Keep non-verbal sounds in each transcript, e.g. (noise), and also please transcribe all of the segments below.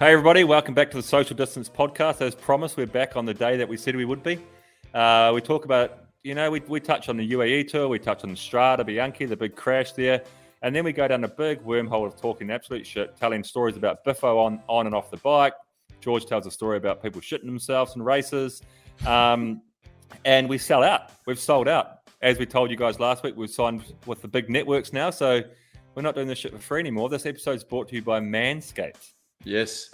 Hey, everybody, welcome back to the Social Distance Podcast. As promised, we're back on the day that we said we would be. Uh, we talk about, you know, we, we touch on the UAE tour, we touch on the Strade Bianche, the big crash there, and then we go down a big wormhole of talking absolute shit, telling stories about Biffo on, on and off the bike. George tells a story about people shitting themselves in races. Um, and we sell out. We've sold out. As we told you guys last week, we've signed with the big networks now. So we're not doing this shit for free anymore. This episode is brought to you by Manscaped. Yes.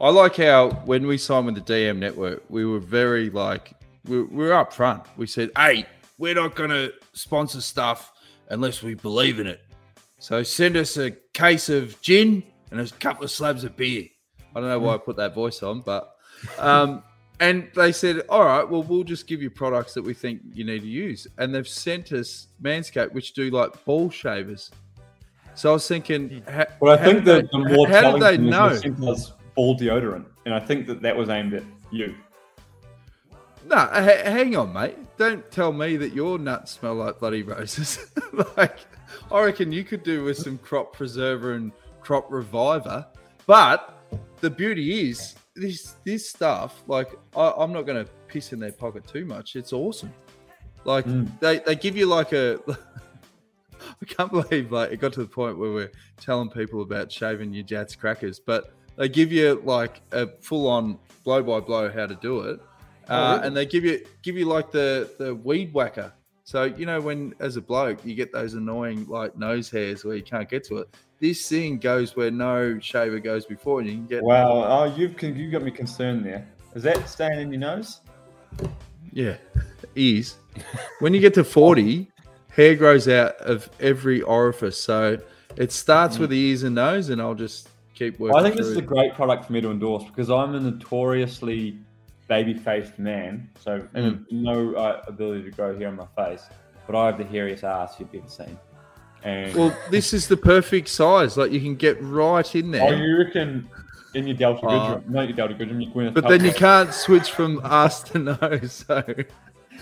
I like how when we signed with the DM network, we were very like, we, we were up front. We said, hey, we're not going to sponsor stuff unless we believe in it. So send us a case of gin and a couple of slabs of beer. I don't know why I put that voice on, but um, (laughs) and they said, all right, well, we'll just give you products that we think you need to use. And they've sent us Manscaped, which do like ball shavers. So I was thinking, ha- Well, I think that the more how did they know? they ball deodorant, and I think that that was aimed at you. No, ha- hang on, mate. Don't tell me that your nuts smell like bloody roses. (laughs) like, I reckon you could do with some crop preserver and crop reviver. But the beauty is this this stuff. Like, I, I'm not going to piss in their pocket too much. It's awesome. Like Mm. they they give you like a. (laughs) I can't believe like it got to the point where we're telling people about shaving your Jatz crackers, but they give you like a full on blow by blow how to do it. Oh, Uh, really? and they give you give you like the the weed whacker. So you know when as a bloke you get those annoying like nose hairs where you can't get to it. This thing goes where no shaver goes before, and you can get Wow, oh, you've you got me concerned there. Is that staying in your nose? yeah (laughs) ease. when you get to forty, (laughs) hair grows out of every orifice. So it starts with the ears and nose, and I'll just keep working. Mm. I think this is a great product for me to endorse because I'm a notoriously baby-faced man, so and no uh, ability to grow hair on my face, but I have the hairiest ass you've ever seen. And Well, this is the perfect size. Like you can get right in there. oh, you reckon in your Delta. Goodrem, not your Delta Goodrem, your Gwyneth But then you can't switch from ass to (laughs) nose, so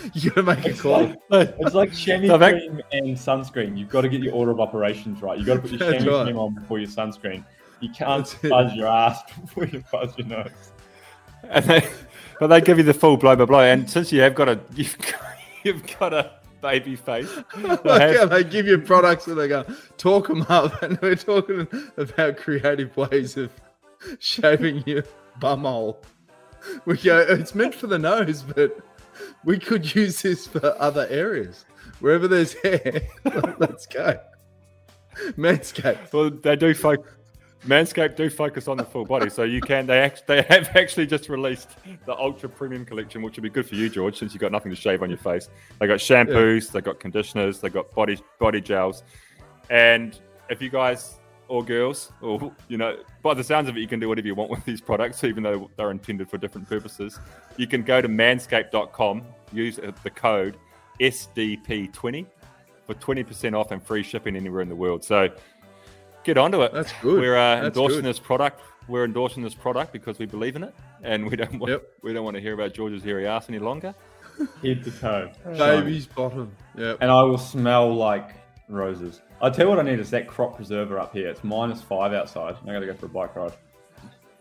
(laughs) you gotta make a It's call. like, it's like (laughs) chamois So cream and sunscreen. You've got to get your order of operations right. You've got to put your chamois right. cream on before your sunscreen. You (laughs) can't That's it. your ass before you fuzz your nose. And they, but they give you the full blow by blow. And since you have got a, you've got, you've got a baby face. they have- they give you products and they go talk them up, and we're talking about creative ways of shaving your bumhole. We go, it's meant for the nose, but (laughs) we could use this for other areas. Wherever there's (laughs) hair, let's go. Manscaped. Well, they do focus. Manscaped do focus on the full body, so you can. They act, they have actually just released the ultra premium collection, which would be good for you, George, since you've got nothing to shave on your face. They got shampoos, they got conditioners, they got body body gels, and if you guys or girls, or you know, by the sounds of it, you can do whatever you want with these products, even though they're intended for different purposes. You can go to manscaped.com, use uh, the code SDP20 for 20% off and free shipping anywhere in the world. So get onto it. That's good. We're uh, That's endorsing good. this product. We're endorsing this product because we believe in it, and we don't want Yep. we don't want to hear about George's hairy ass any longer. Head to toe. Baby's bottom. Yeah. And I will smell like roses. I'll tell you what I need is that crop preserver up here. It's minus five outside. I got to go for a bike ride.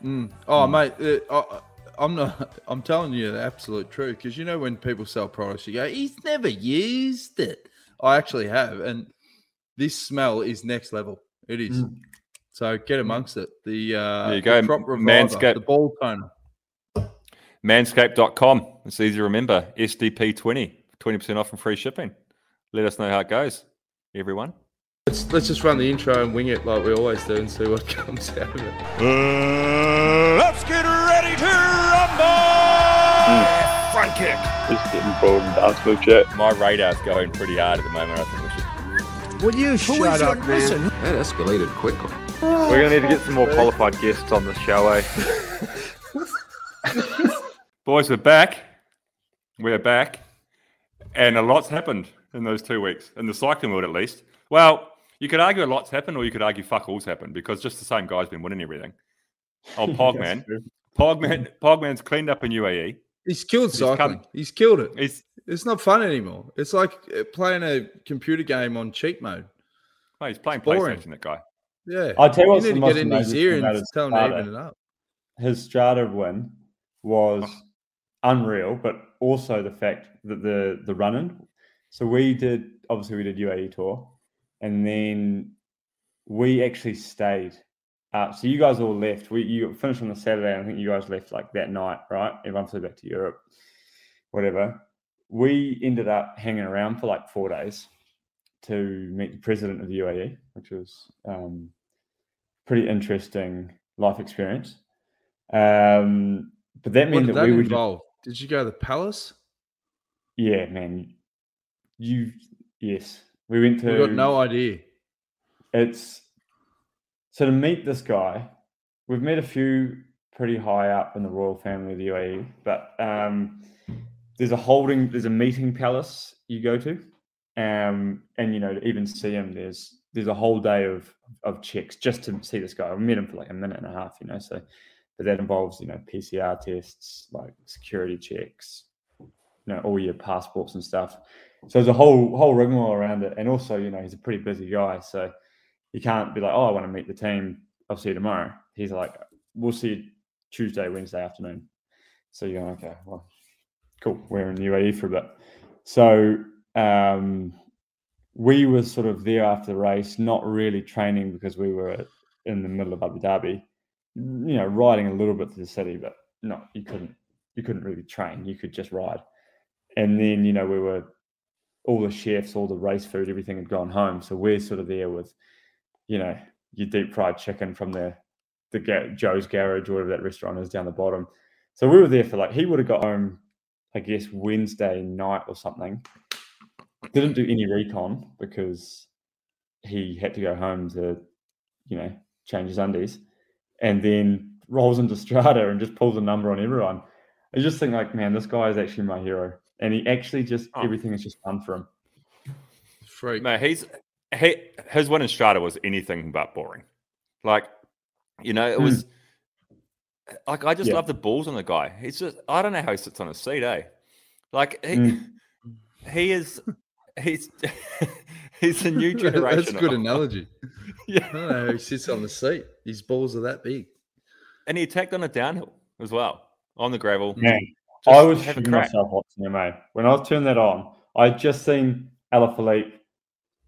Mm. Oh, mate, uh, I, I'm not. (laughs) I'm telling you the absolute truth because you know when people sell products, you go, "He's never used it." I actually have, and this smell is next level. It is. Mm. So get amongst it. The uh, There you go, the crop reviver, Manscaped. the ball toner. Manscaped.com. It's easy to remember. SDP20, 20% off and free shipping. Let us know how it goes, everyone. Let's let's just run the intro and wing it like we always do and see what (laughs) comes out of it. Uh, let's get ready to rumble! Front kick. Just getting bored and dance move chat. My radar's going pretty hard at the moment. I think we should. Will you shut up, man? That escalated quickly. We're gonna need to get some more qualified guests on the show, eh? (laughs) Boys, we're back. We're back. And a lot's happened in those two weeks, in the cycling world at least. Well, you could argue a lot's happened, or you could argue fuck all's happened because just the same guy's been winning everything. Oh, (laughs) Pogman. Pogman Pogman's cleaned up in UAE. He's killed He's cycling. come- He's killed it. He's It's not fun anymore. It's like uh, playing a computer game on cheat mode. oh, he's playing boring. PlayStation, that guy. Yeah. I'll tell you you what's need the to most get in his amazing ear and his tell him to even it up. his Strade win was unreal, but also the fact that the the run in. So we did obviously we did UAE tour, and then we actually stayed. Uh, so you guys all left. We you finished on the Saturday. And I think you guys left like that night, right? Everyone flew back to Europe, whatever. We ended up hanging around for like four days to meet the president of the UAE, which was um, pretty interesting life experience. Um, but that meant that, that we involve? Did you go to the palace? yeah, man. You yes, we went to. We got no idea. It's so to meet this guy, we've met a few pretty high up in the royal family of the UAE, but um, there's a holding, there's a meeting palace you go to, um, and you know to even see him, there's there's a whole day of of checks just to see this guy. I met him for like a minute and a half, you know, so but that involves you know PCR tests, like security checks, you know, all your passports and stuff. So there's a whole whole rigmarole around it, and also you know he's a pretty busy guy, so he can't be like, oh, I want to meet the team. I'll see you tomorrow. He's like, we'll see you Tuesday, Wednesday afternoon. So you're going, okay, well, cool. We're in UAE for a bit. So um, we were sort of there after the race, not really training because we were in the middle of Abu Dhabi. You know, riding a little bit to the city, but no, you couldn't. You couldn't really train. You could just ride. And then you know we were all the chefs, all the race food, everything had gone home. So we're sort of there with, you know, your deep fried chicken from the the ga- Joe's Garage or whatever that restaurant is down the bottom. So we were there for like he would have got home, I guess Wednesday night or something. Didn't do any recon because he had to go home to, you know, change his undies, and then rolls into Strade and just pulls a number on everyone. I just think like, man, this guy is actually my hero, and he actually just Oh. everything is just fun for him. Freak. Man, he's he, his win in Strade was anything but boring. Like, you know, it Hmm. was like I just Yeah. love the balls on the guy. He's just I don't know how he sits on a seat, eh? Like he Mm. (laughs) he is he's (laughs) he's (laughs) a new generation. That's a good analogy. yeah. I know he sits on the seat. His balls are that big. And he attacked on a downhill as well on the gravel. Man, Just I was have a shitting crack. myself watching him, eh? When I turned that on, I just seen Alaphilippe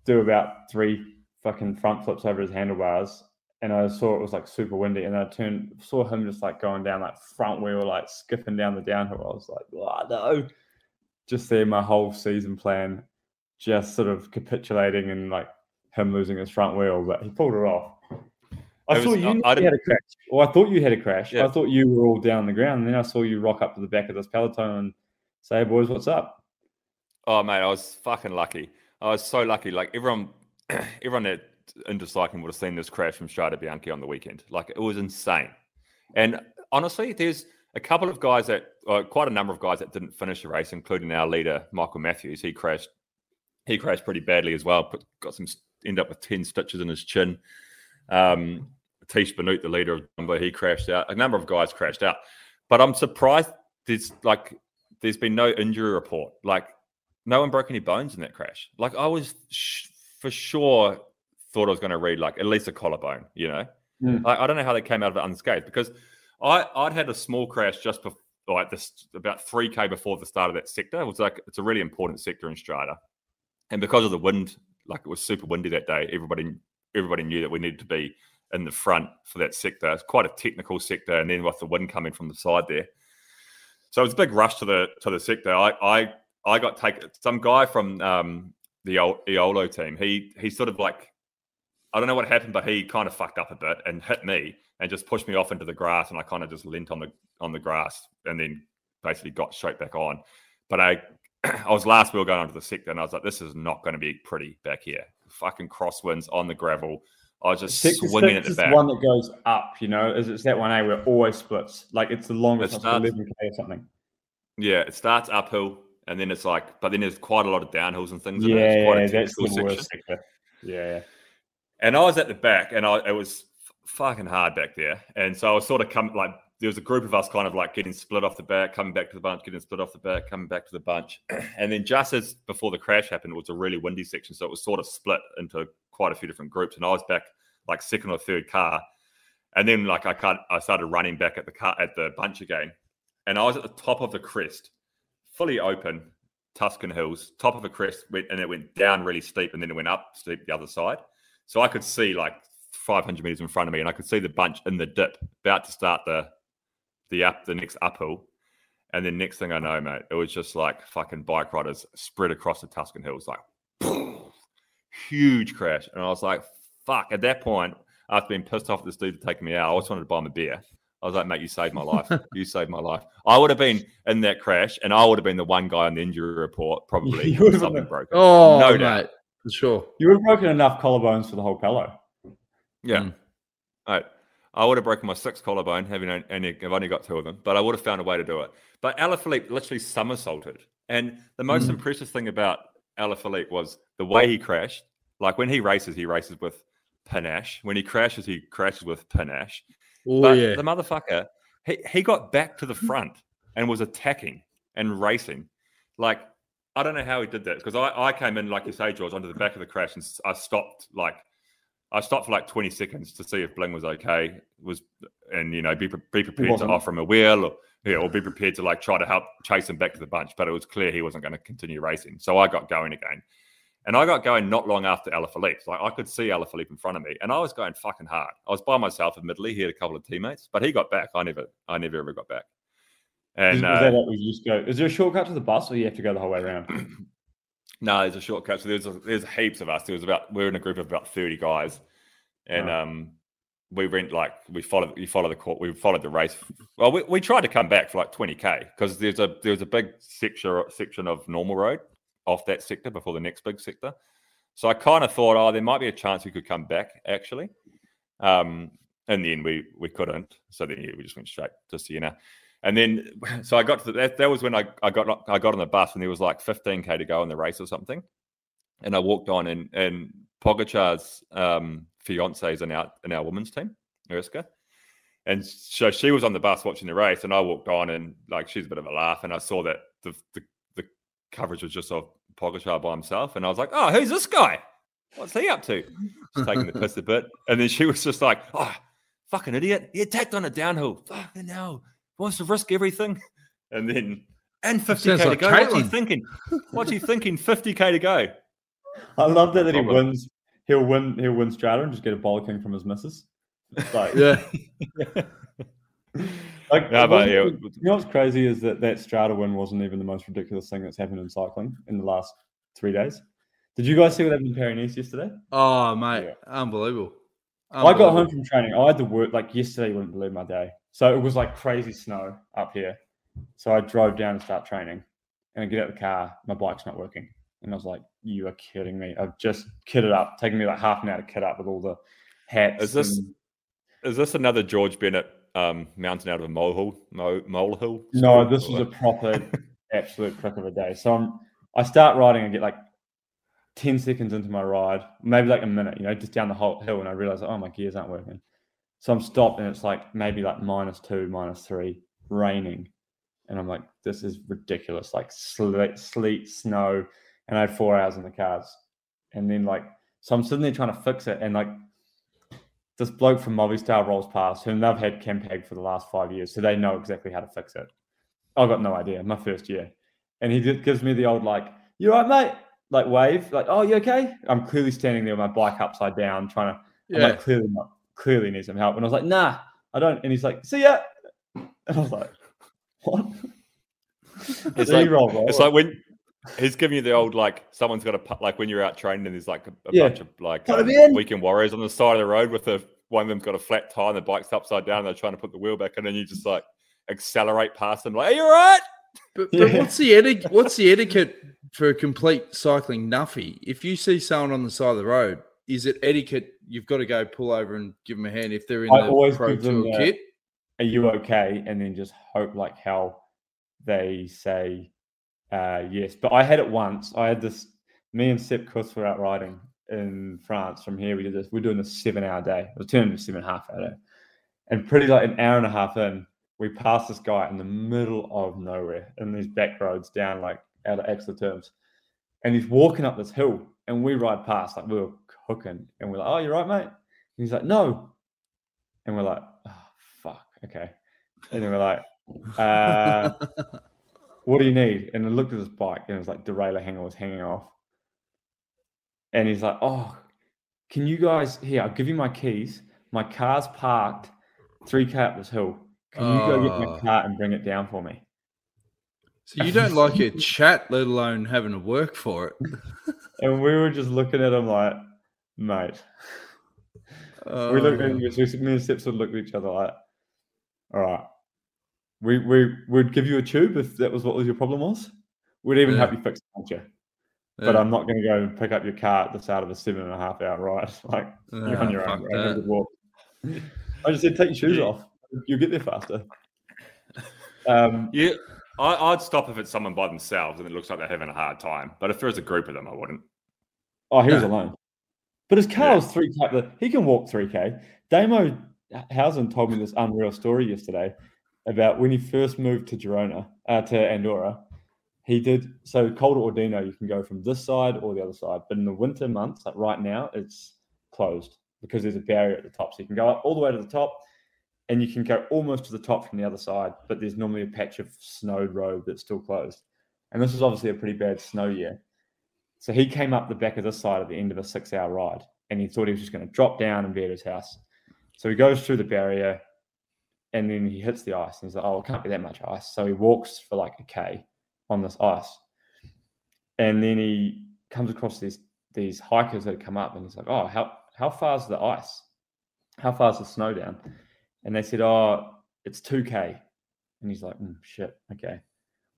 do about three fucking front flips over his handlebars, and I saw it was like super windy, and I turned saw him just like going down like front wheel, like skipping down the downhill. I was like, oh, no. Just there, my whole season plan just sort of capitulating and like him losing his front wheel, but he pulled it off. I saw was- you I- I had a crash. Well, I thought you had a crash. Yeah. I thought you were all down on the ground. And then I saw you rock up to the back of this peloton and say, boys, what's up? Oh mate, I was fucking lucky. I was so lucky. Like everyone, (clears throat) everyone that into cycling would have seen this crash from Strade Bianche on the weekend. Like it was insane. And honestly, there's a couple of guys that, uh, quite a number of guys that didn't finish the race, including our leader Michael Matthews. He crashed. He crashed pretty badly as well. Put, got some end up with ten stitches in his chin. Um, Tiesj Benoot, the leader of Jumbo, he crashed out. A number of guys crashed out, but I'm surprised. There's like there's been no injury report. Like no one broke any bones in that crash. Like I was sh- for sure thought I was going to read like at least a collarbone. You know, Mm. I, I don't know how they came out of it unscathed because I I'd had a small crash just before like this about three k before the start of that sector. It was like it's a really important sector in Strade, and because of the wind, like it was super windy that day. Everybody everybody knew that we needed to be in the front for that sector. It's quite a technical sector, and then with the wind coming from the side there, so it was a big rush to the to the sector. I I I got taken. Some guy from um, the Eo- Eolo team. He he sort of like I don't know what happened, but he kind of fucked up a bit and hit me and just pushed me off into the grass, and I kind of just leant on the on the grass and then basically got straight back on. But I (clears throat) I was last wheel going onto the sector, and I was like, this is not going to be pretty back here. Fucking crosswinds on the gravel. I was just Sector swinging at the is back. the one that goes up, you know, is it's that one eh, A where it always splits. Like it's the longest, It starts- 11K or something. Yeah, it starts uphill, and then it's like, but then there's quite a lot of downhills and things. in it. Yeah, a that's the technical worst sector. Yeah, yeah. And I was at the back, and I it was fucking hard back there. And so I was sort of coming like there was a group of us kind of like getting split off the back, coming back to the bunch, getting split off the back, coming back to the bunch. (clears throat) And then just as before the crash happened, it was a really windy section, so it was sort of split into quite a few different groups. And I was back like second or third car. And then like I cut, I started running back at the car at the bunch again, and I was at the top of the crest, fully open, Tuscan Hills, top of a crest, and it went down really steep, and then it went up steep the other side. So I could see like 500 meters in front of me, and I could see the bunch in the dip, about to start the the up the next uphill. And then next thing I know, mate, it was just like fucking bike riders spread across the Tuscan Hills, like huge crash. And I was like, fuck. At that point, after being pissed off at this dude for taking me out, I just wanted to buy him a beer. I was like, mate, you saved my life. (laughs) you saved my life. I would have been in that crash, and I would have been the one guy on the injury report, probably (laughs) You would have something been- broken. Oh, No mate, doubt. for sure. You would have broken enough collarbones for the whole pello. Yeah. Mm. Right. I would have broken my sixth collarbone, having only, I've only got two of them, but I would have found a way to do it. But Alaphilippe literally somersaulted. And the most Mm. impressive thing about Alaphilippe was the way he crashed. Like when he races, he races with panache. When he crashes, he crashes with panache. Oh but yeah. the motherfucker, he, he got back to the hmm. front and was attacking and racing. Like, I don't know how he did that because I, I came in, like you say, George, onto the back of the crash and I stopped like I stopped for like 20 seconds to see if Bling was okay, was and you know, be, be prepared to offer him a wheel or yeah, or be prepared to like try to help chase him back to the bunch. But it was clear he wasn't going to continue racing. So I got going again. And I got going not long after Alaphilippe. Like I could see Alaphilippe in front of me, and I was going fucking hard. I was by myself, admittedly. He had a couple of teammates, but he got back. I never, I never ever got back. And is uh, that what we just go? Is there a shortcut to the bus, or you have to go the whole way around? (clears throat) No, there's a shortcut. So there's a, there's heaps of us. There was about we're in a group of about thirty guys, and Right. um, we went like we followed we followed the court. We followed the race. Well, we, we tried to come back for like twenty k because there's a there's a big section section of normal road off that sector before the next big sector. So I kind of thought, oh, there might be a chance we could come back actually. Um, in the end, we we couldn't. So then yeah, we just went straight to Siena. And then, so I got to the, that. That was when I, I got I got on the bus, and there was like 15k to go in the race or something. And I walked on, and and Pogacar's um, fiance is in our in our women's team, Mariska. And so she was on the bus watching the race, and I walked on, and like she's a bit of a laugh, and I saw that the the, the coverage was just of Pogacar by himself, and I was like, oh, who's this guy? What's he up to? Just taking the (laughs) piss a bit, and then she was just like, oh, fucking idiot, he attacked on a downhill, fucking hell, wants to risk everything, and then and 50k Sounds to like go. What's he Caitlin. thinking? What's he thinking? 50k to go. I love that, that he wins. He'll win. He'll win Strade and just get a bollocking from his missus. Like, yeah. (laughs) like Yeah, it but yeah, you know what's crazy is that that Strade win wasn't even the most ridiculous thing that's happened in cycling in the last three days. Did you guys see what happened in Paris yesterday? Oh mate, Yeah. unbelievable. I got home from training. I had to work like yesterday. You wouldn't believe my day. So it was like crazy snow up here. So I drove down to start training, and I get out of the car. My bike's not working, and I was like, "You are kidding me!" I've just kitted up. Taking me like half an hour to kit up with all the hats. Is this- and- Is this another George Bennett um, mountain out of a molehill? Mo- molehill? No, this was a proper (laughs) absolute prick of a day. So I'm, I start riding and get like 10 seconds into my ride, maybe like a minute, you know, just down the whole hill. And I realize, oh, my gears aren't working. So I'm stopped and it's like maybe like minus two, minus three, raining. And I'm like, this is ridiculous. Like sleet, sleet, snow. And I had four hours in the cars. And then like, so I'm sitting there trying to fix it. And like, this bloke from Movistar rolls past, whom they've had Campag for the last five years, so they know exactly how to fix it. I've got no idea. My first year, and he gives me the old like, "You all right, mate?" Like wave, like, "Oh, you okay?" I'm clearly standing there with my bike upside down, trying to. I'm Yeah. like, clearly not. Clearly need some help, and I was like, "Nah, I don't." And he's like, "See ya," (laughs) and I was like, "What?" It's (laughs) like- off. It's like when he's giving you the old like someone's got a like when you're out training and there's like a, a Yeah. bunch of like Put 'em um, weekend warriors on the side of the road with a one of them's got a flat tire and the bike's upside down and they're trying to put the wheel back and then you just like accelerate past them like are you all right? But, (laughs) but Yeah. what's the etiquette? What's the etiquette for a complete cycling nuffy? If you see someone on the side of the road, is it etiquette? You've got to go pull over and give them a hand if they're in I the always pro give them tour the- kit. are you okay? And then just hope like hell they say uh, yes. But I had it once. I had this. Me and Sepp Kuss were out riding in France from here. We did this. We're doing a seven hour day. It was turned into seven and a half hour day. And pretty like an hour and a half in, we passed this guy in the middle of nowhere in these back roads down like out of Ax-les-Thermes. And he's walking up this hill, and we ride past like we were cooking, and we're like, "Oh, you're right, mate." And he's like, "No, And we're like, oh, fuck, okay. And then we're like, (laughs) uh, what do you need? And I looked at his bike and it was like derailleur hanger was hanging off. And he's like, oh, can you guys, here, I'll give you my keys. My car's parked 3K up this hill. Can you go get my Oh. car and bring it down for me? So you don't like your (laughs) chat, let alone having to work for it. (laughs) And we were just looking at him like, mate. we looked at Oh. we, me and Sepp would look at each other like, all right. We we would give you a tube if that was what was your problem was. We'd even help you fix the puncture. But I'm not going to go and pick up your car at the start of a seven and a half hour ride. (laughs) Like you're on your own. fuck bro. Have a that. good walk. I just said take your shoes Yeah. (laughs) off. You'll get there faster. (laughs) Um, Yeah, I, I'd stop if it's someone by themselves and it looks like they're having a hard time. But if there's a group of them, I wouldn't. oh, he was Yeah. alone. But his car Yeah. was three k. He can walk three k. Damo Howson told me this unreal story yesterday about when he first moved to Girona, uh, to Andorra. He did so Coll d'Ordino. You can go from this side or the other side, but in the winter months, like right now, it's closed because there's a barrier at the top. So you can go up all the way to the top, and you can go almost to the top from the other side. But there's normally a patch of snowed road that's still closed. And this was obviously a pretty bad snow year. So he came up the back of this side at the end of a six-hour ride, and he thought he was just going to drop down and be at his house. So he goes through the barrier, and then he hits the ice, and he's like, "Oh, it can't be that much ice." So he walks for like a k on this ice, and then he comes across these these hikers that come up, and he's like, "Oh, how how far is the ice? How far is the snow down?" And they said, "Oh, it's two k," and he's like, mm, "Shit, okay."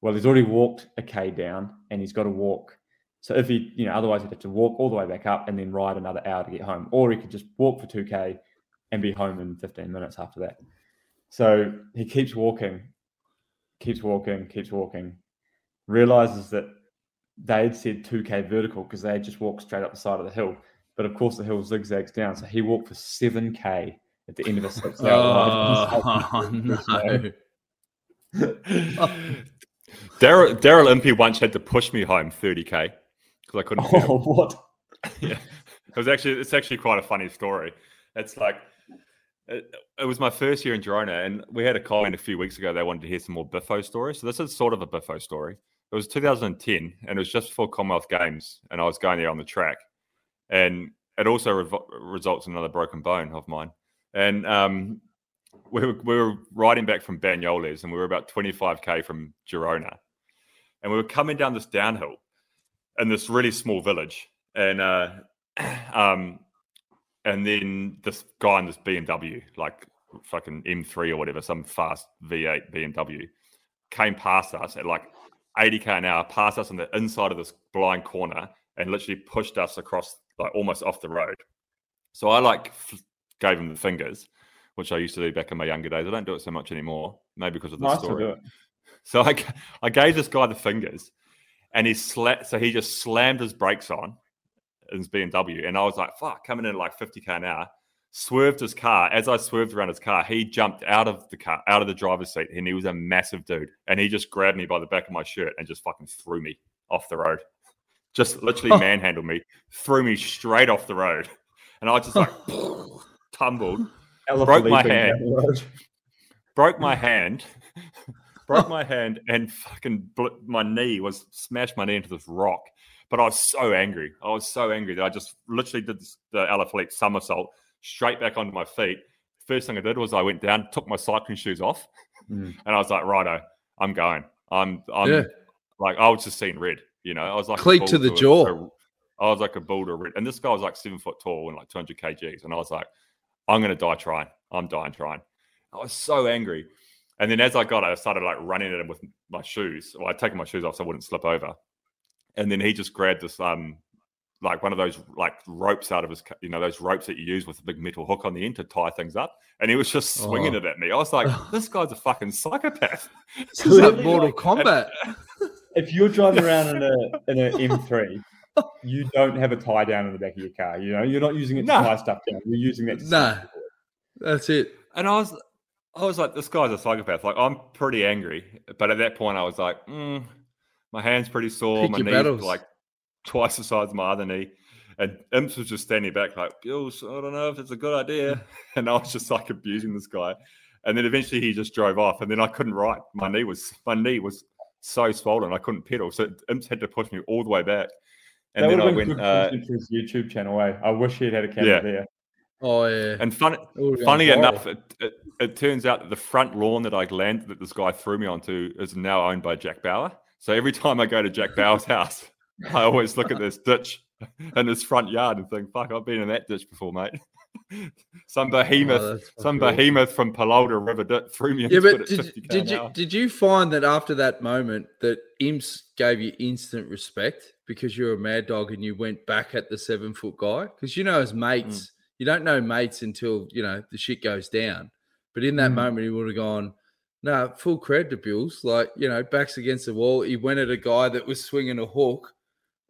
Well, he's already walked a k down, and he's got to walk. So if he, you know, otherwise he'd have to walk all the way back up and then ride another hour to get home, or he could just walk for two k and be home in 15 minutes after that. So he keeps walking, keeps walking, keeps walking, realizes that they had said 2K vertical because they had just walked straight up the side of the hill. But of course, the hill zigzags down. So he walked for 7K at the end of a six (laughs) hour (laughs) Oh, ride. no. (laughs) Daryl Daryl Impey once had to push me home 30k because I couldn't. Oh, what? yeah, it was actually it's actually quite a funny story. It's like it, was my first year in Girona, and we had a comment a few weeks ago. They wanted to hear some more Biffo stories, so this is sort of a Biffo story. It was 2010, and it was just before Commonwealth Games, and I was going there on the track, and it also revo- results in another broken bone of mine. And um, we were, we were riding back from Banyoles, and we were about 25k from Girona, and we were coming down this downhill in this really small village, and uh, (clears throat) um, and then this guy in this BMW, like fucking M3 or whatever, some fast V8 BMW, came past us at like 80k an hour, past us on the inside of this blind corner, and literally pushed us across like almost off the road. So I like f- gave him the fingers, which I used to do back in my younger days. I don't do it so much anymore, maybe because of the Nice story. (laughs) So I, g- I gave this guy the fingers, and he sla- so he just slammed his brakes on in his BMW, and I was like, "Fuck!" Coming in at like 50k an hour, swerved his car. As I swerved around his car, he jumped out of the car, out of the driver's seat, and he was a massive dude, and he just grabbed me by the back of my shirt and just fucking threw me off the road, just literally oh. manhandled me, threw me straight off the road, and I just like (laughs) tumbled Broke my hand. down the road. broke my hand, (laughs) broke my hand, and fucking bl- my knee was smashed my knee into this rock. But I was so angry. I was so angry that I just literally did the Alaphilippe somersault straight back onto my feet. First thing I did was I went down, took my cycling shoes off, Mm. and I was like, "Righto, I'm going. I'm, I'm Yeah. like, I was just seeing red. You know, I was like Cleat to the jaw. a- I was like a to a red, and this guy was like seven foot tall and like 200 kgs, and I was like, I'm gonna die trying. I'm dying trying. I was so angry. And then as I got I started like running at him with my shoes. Well, I'd taken my shoes off so I wouldn't slip over. And then he just grabbed this um like one of those like ropes out of his you know those ropes that you use with a big metal hook on the end to tie things up and he was just swinging Oh. it at me i was like (sighs) this guy's a fucking psychopath It's like Literally Mortal like- Kombat. If you're driving around in a (laughs) in an M3, you don't have a tie down in the back of your car. You know, you're not using it to No. tie stuff down. You're using that. To Nah, that's it. and i was i was like this guy's a psychopath like i'm pretty angry but at that point i was like mm, my hand's pretty sore Pick my your knee's battles. like twice the size of my other knee And Imps was just standing back, like, Gills, I don't know if it's a good idea. (laughs) (laughs) And I was just like abusing this guy. And then eventually he just drove off. And then I couldn't ride. My knee was my knee was so swollen, I couldn't pedal. So Imps had to push me all the way back. And that then would I have been went, good uh, content for his YouTube channel. Eh? I wish he'd had a camera Yeah. there. Oh yeah. and fun, would've funny enough, it, it, it turns out that the front lawn that I landed that this guy threw me onto is now owned by Jack Bauer. So every time I go to Jack Bauer's house, I always look at this ditch in his front yard and think, "Fuck, I've been in that ditch before, mate." (laughs) some behemoth, Oh, some awesome. behemoth from Palol de Revardit threw me Yeah, but it did, did you did you find that after that moment that Imps gave you instant respect because you're a mad dog and you went back at the seven foot guy? Because you know as mates, you don't know mates until you know the shit goes down. But in that Mm. moment, he would have gone, "No, full credit to Bills. Like you know, backs against the wall. He went at a guy that was swinging a hook.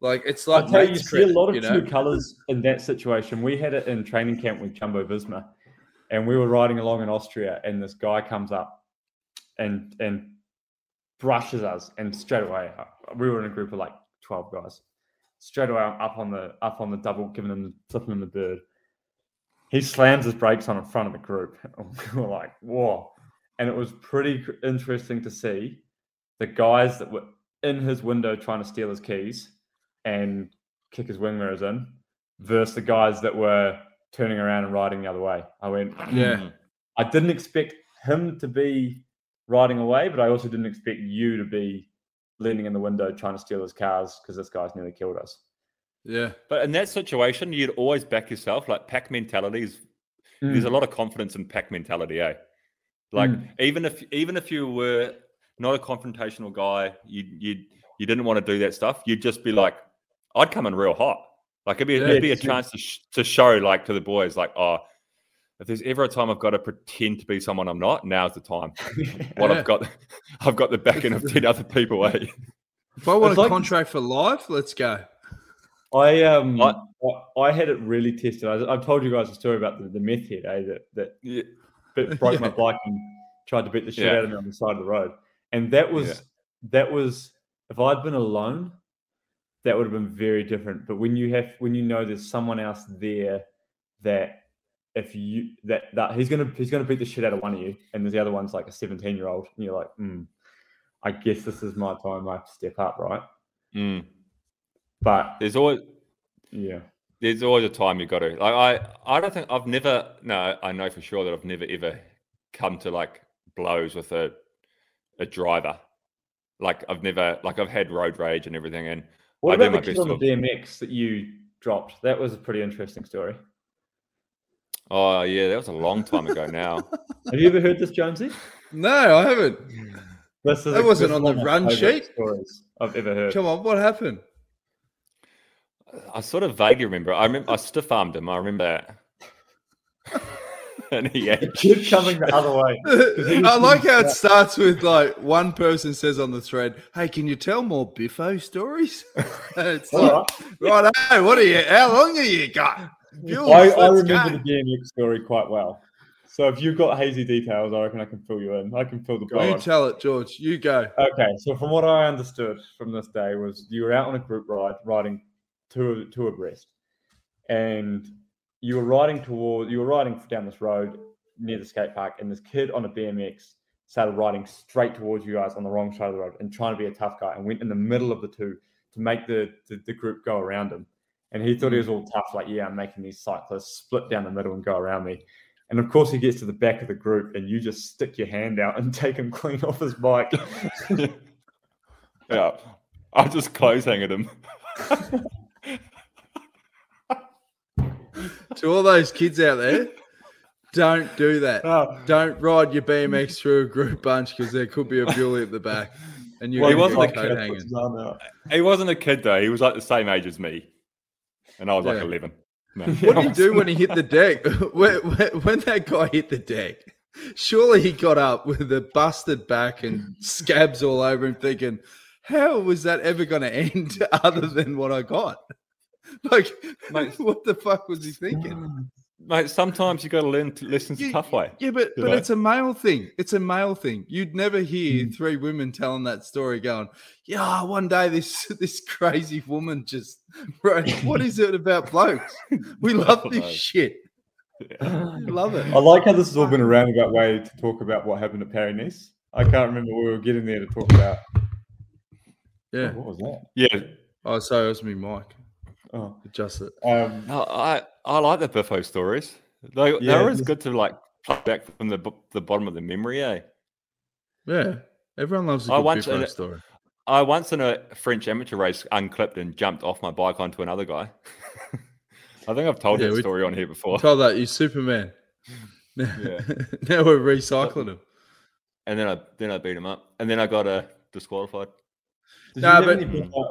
Like it's like I tell you, you see a lot of you know? true colours in that situation. We had it in training camp with Jumbo Visma, and we were riding along in Austria, and this guy comes up and and brushes us, and straight away uh, we were in a group of like twelve guys. Straight away, I'm up on the up on the double, giving him flipping him the bird. He slams his brakes on in front of the group. (laughs) we were like, "Whoa!" And it was pretty interesting to see the guys that were in his window trying to steal his keys and kick his wing mirrors in versus the guys that were turning around and riding the other way. I went, Yeah. Mm. I didn't expect him to be riding away, but I also didn't expect you to be leaning in the window trying to steal his cars because this guy's nearly killed us. Yeah, But in that situation, you'd always back yourself. Like pack mentality is there's a lot of confidence in pack mentality, eh? Like Mm. even if even if you were not a confrontational guy, you you you didn't want to do that stuff. You'd just be like, I'd come in real hot. Like it'd be Yeah, it'd be a chance to sh- to show like to the boys like, oh, if there's ever a time I've got to pretend to be someone I'm not, now's the time. (laughs) What Yeah. I've got, (laughs) I've got the backing of ten other people, eh? if I want It's a like- contract for life, let's go. I um I, I had it really tested. I, I've told you guys a story about the, the meth head, eh? That that Yeah. Bit, (laughs) broke my bike and tried to beat the shit Yeah. out of me on the side of the road. And that was Yeah. that was if I'd been alone, that would have been very different. But when you have when you know there's someone else there that if you that that he's gonna he's gonna beat the shit out of one of you, and there's the other one's like a 17 year old, and you're like, hmm, I guess this is my time. I have to step up, right? Mm. But There's always yeah, there's always a time you got to like I I don't think I've never no I know for sure that I've never ever come to like blows with a a driver like I've never like I've had road rage and everything and what I about my the kid best on the to- BMX that you dropped? That was a pretty interesting story. oh yeah that was a long time ago (laughs) now Have you ever heard this, Jonesy? No, I haven't. This is That a- wasn't this on the one of my run sheet? Stories I've ever heard. Come on, what happened? I sort of vaguely remember I remember I stiff armed him I remember that (laughs) and he The kid coming the other way. I like how it starts with like one person says on the thread, "Hey, can you tell more Biffo stories?" (laughs) it's like, All right, hey, what are you? How long have you got? Jules, I, I remember go." the BMX story quite well. So if you've got hazy details, I reckon I can fill you in. I can fill the You blow. tell it, George. You go. Okay, so from what I understood from this day was you were out on a group ride, riding two two abreast, and you were riding toward you were riding down this road near the skate park, and this kid on a BMX started riding straight towards you guys on the wrong side of the road and trying to be a tough guy, and went in the middle of the two to make the the, the group go around him, and he thought he was all tough, like yeah, I'm making these cyclists split down the middle and go around me. And of course, he gets to the back of the group, and you just stick your hand out and (laughs) take him clean off his bike. (laughs) yeah I just close hanging him (laughs) To all those kids out there, don't do that. Oh, Don't ride your BMX through a group bunch because there could be a bully at the back, and you're Well, he wasn't a kid, hanging. his arm out. he wasn't a kid though he was like the same age as me and I was like 11 No. (laughs) What did he (laughs) do when he hit the deck? (laughs) when, when, when that guy hit the deck, surely he got up with a busted back and scabs all over him, thinking, "How was that ever going to end other than what I got?" (laughs) Like, Mate. (laughs) what the fuck was he thinking? Mate, sometimes you got to learn to listen the You- tough way. Yeah, but but know? it's a male thing. It's a male thing. You'd never hear Hmm. three women telling that story, going, "Yeah, one day this (laughs) this crazy woman just right. What is it about blokes? We love this No. shit. We love it. I like how this has all been a roundabout way to talk about what happened at Paris-Nice. I can't remember we were getting there to talk about. Yeah. What was that? Yeah, Oh, sorry, it was me, Mike. Oh, Adjust it. um, No, I I like the Biffo stories. They Yeah, they're always good to like plug back from the the bottom of the memory. Eh. Yeah, everyone loves a I good once- Biffo story. I once in a French amateur race unclipped and jumped off my bike onto another guy. (laughs) I think I've told Yeah, that story on here before. Told that you Superman. (laughs) Yeah. (laughs) now we're recycling him. And then I then I beat him up, and then I got uh, disqualified. Did Nah, but-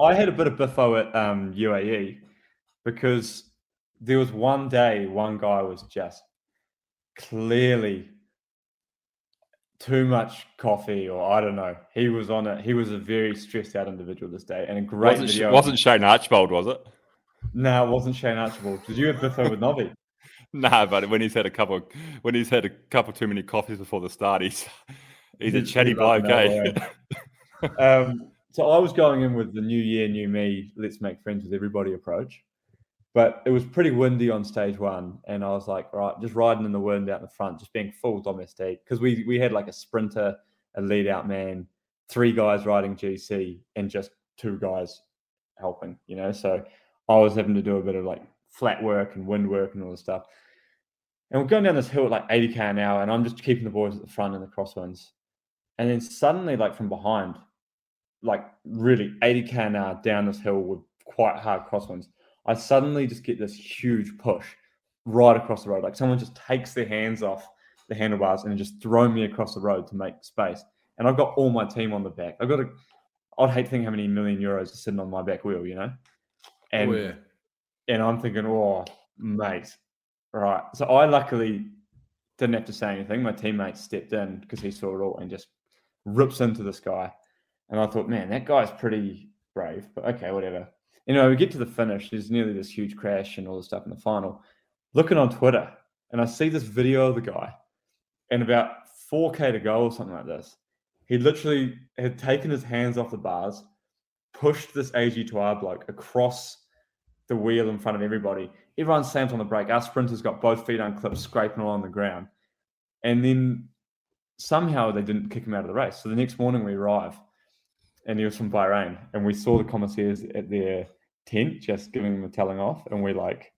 I had a bit of Biffo at um, UAE because there was one day one guy was just clearly too much coffee, or I don't know. He was on it. He was a very stressed out individual this day, and a great Wasn't, video. wasn't Shane Archbold, was it? no, it wasn't Shane Archbold. Did you have Biffo with Novi? (laughs) Nah, but when he's had a couple, when he's had a couple too many coffees before the start, he's (laughs) he's a chatty bloke, eh? (laughs) um, so I was going in with the new year, new me, let's make friends with everybody approach. But it was pretty windy on stage one, and I was like, right, just riding in the wind out in the front, just being full domestique because we we had like a sprinter, a lead out man, three guys riding GC, and just two guys helping, you know. So I was having to do a bit of like flat work and wind work and all this stuff. And we're going down this hill at like 80 k an hour, and I'm just keeping the boys at the front in the crosswinds. And then suddenly, like from behind, like really 80 k an hour down this hill with quite hard crosswinds, I suddenly just get this huge push right across the road. Like someone just takes their hands off the handlebars and just throw me across the road to make space. And I've got all my team on the back. I've got a, I'd hate to think how many million euros are sitting on my back wheel, you know? And oh, yeah. and I'm thinking, oh, mate, right. So I luckily didn't have to say anything. My teammate stepped in because he saw it all and just rips into the sky. And I thought, man, that guy's pretty brave. But okay, whatever. You know, we get to the finish. There's nearly this huge crash and all this stuff in the final. Looking on Twitter, and I see this video of the guy, and about 4K to go or something like this. He literally had taken his hands off the bars, pushed this AG2R bloke across the wheel in front of everybody. Everyone slams on the brake. Our sprinters got both feet unclipped, scraping along the ground. And then somehow they didn't kick him out of the race. So the next morning we arrive and he was from Bahrain. And we saw the commissaires at their tent just giving them a telling off. And we like,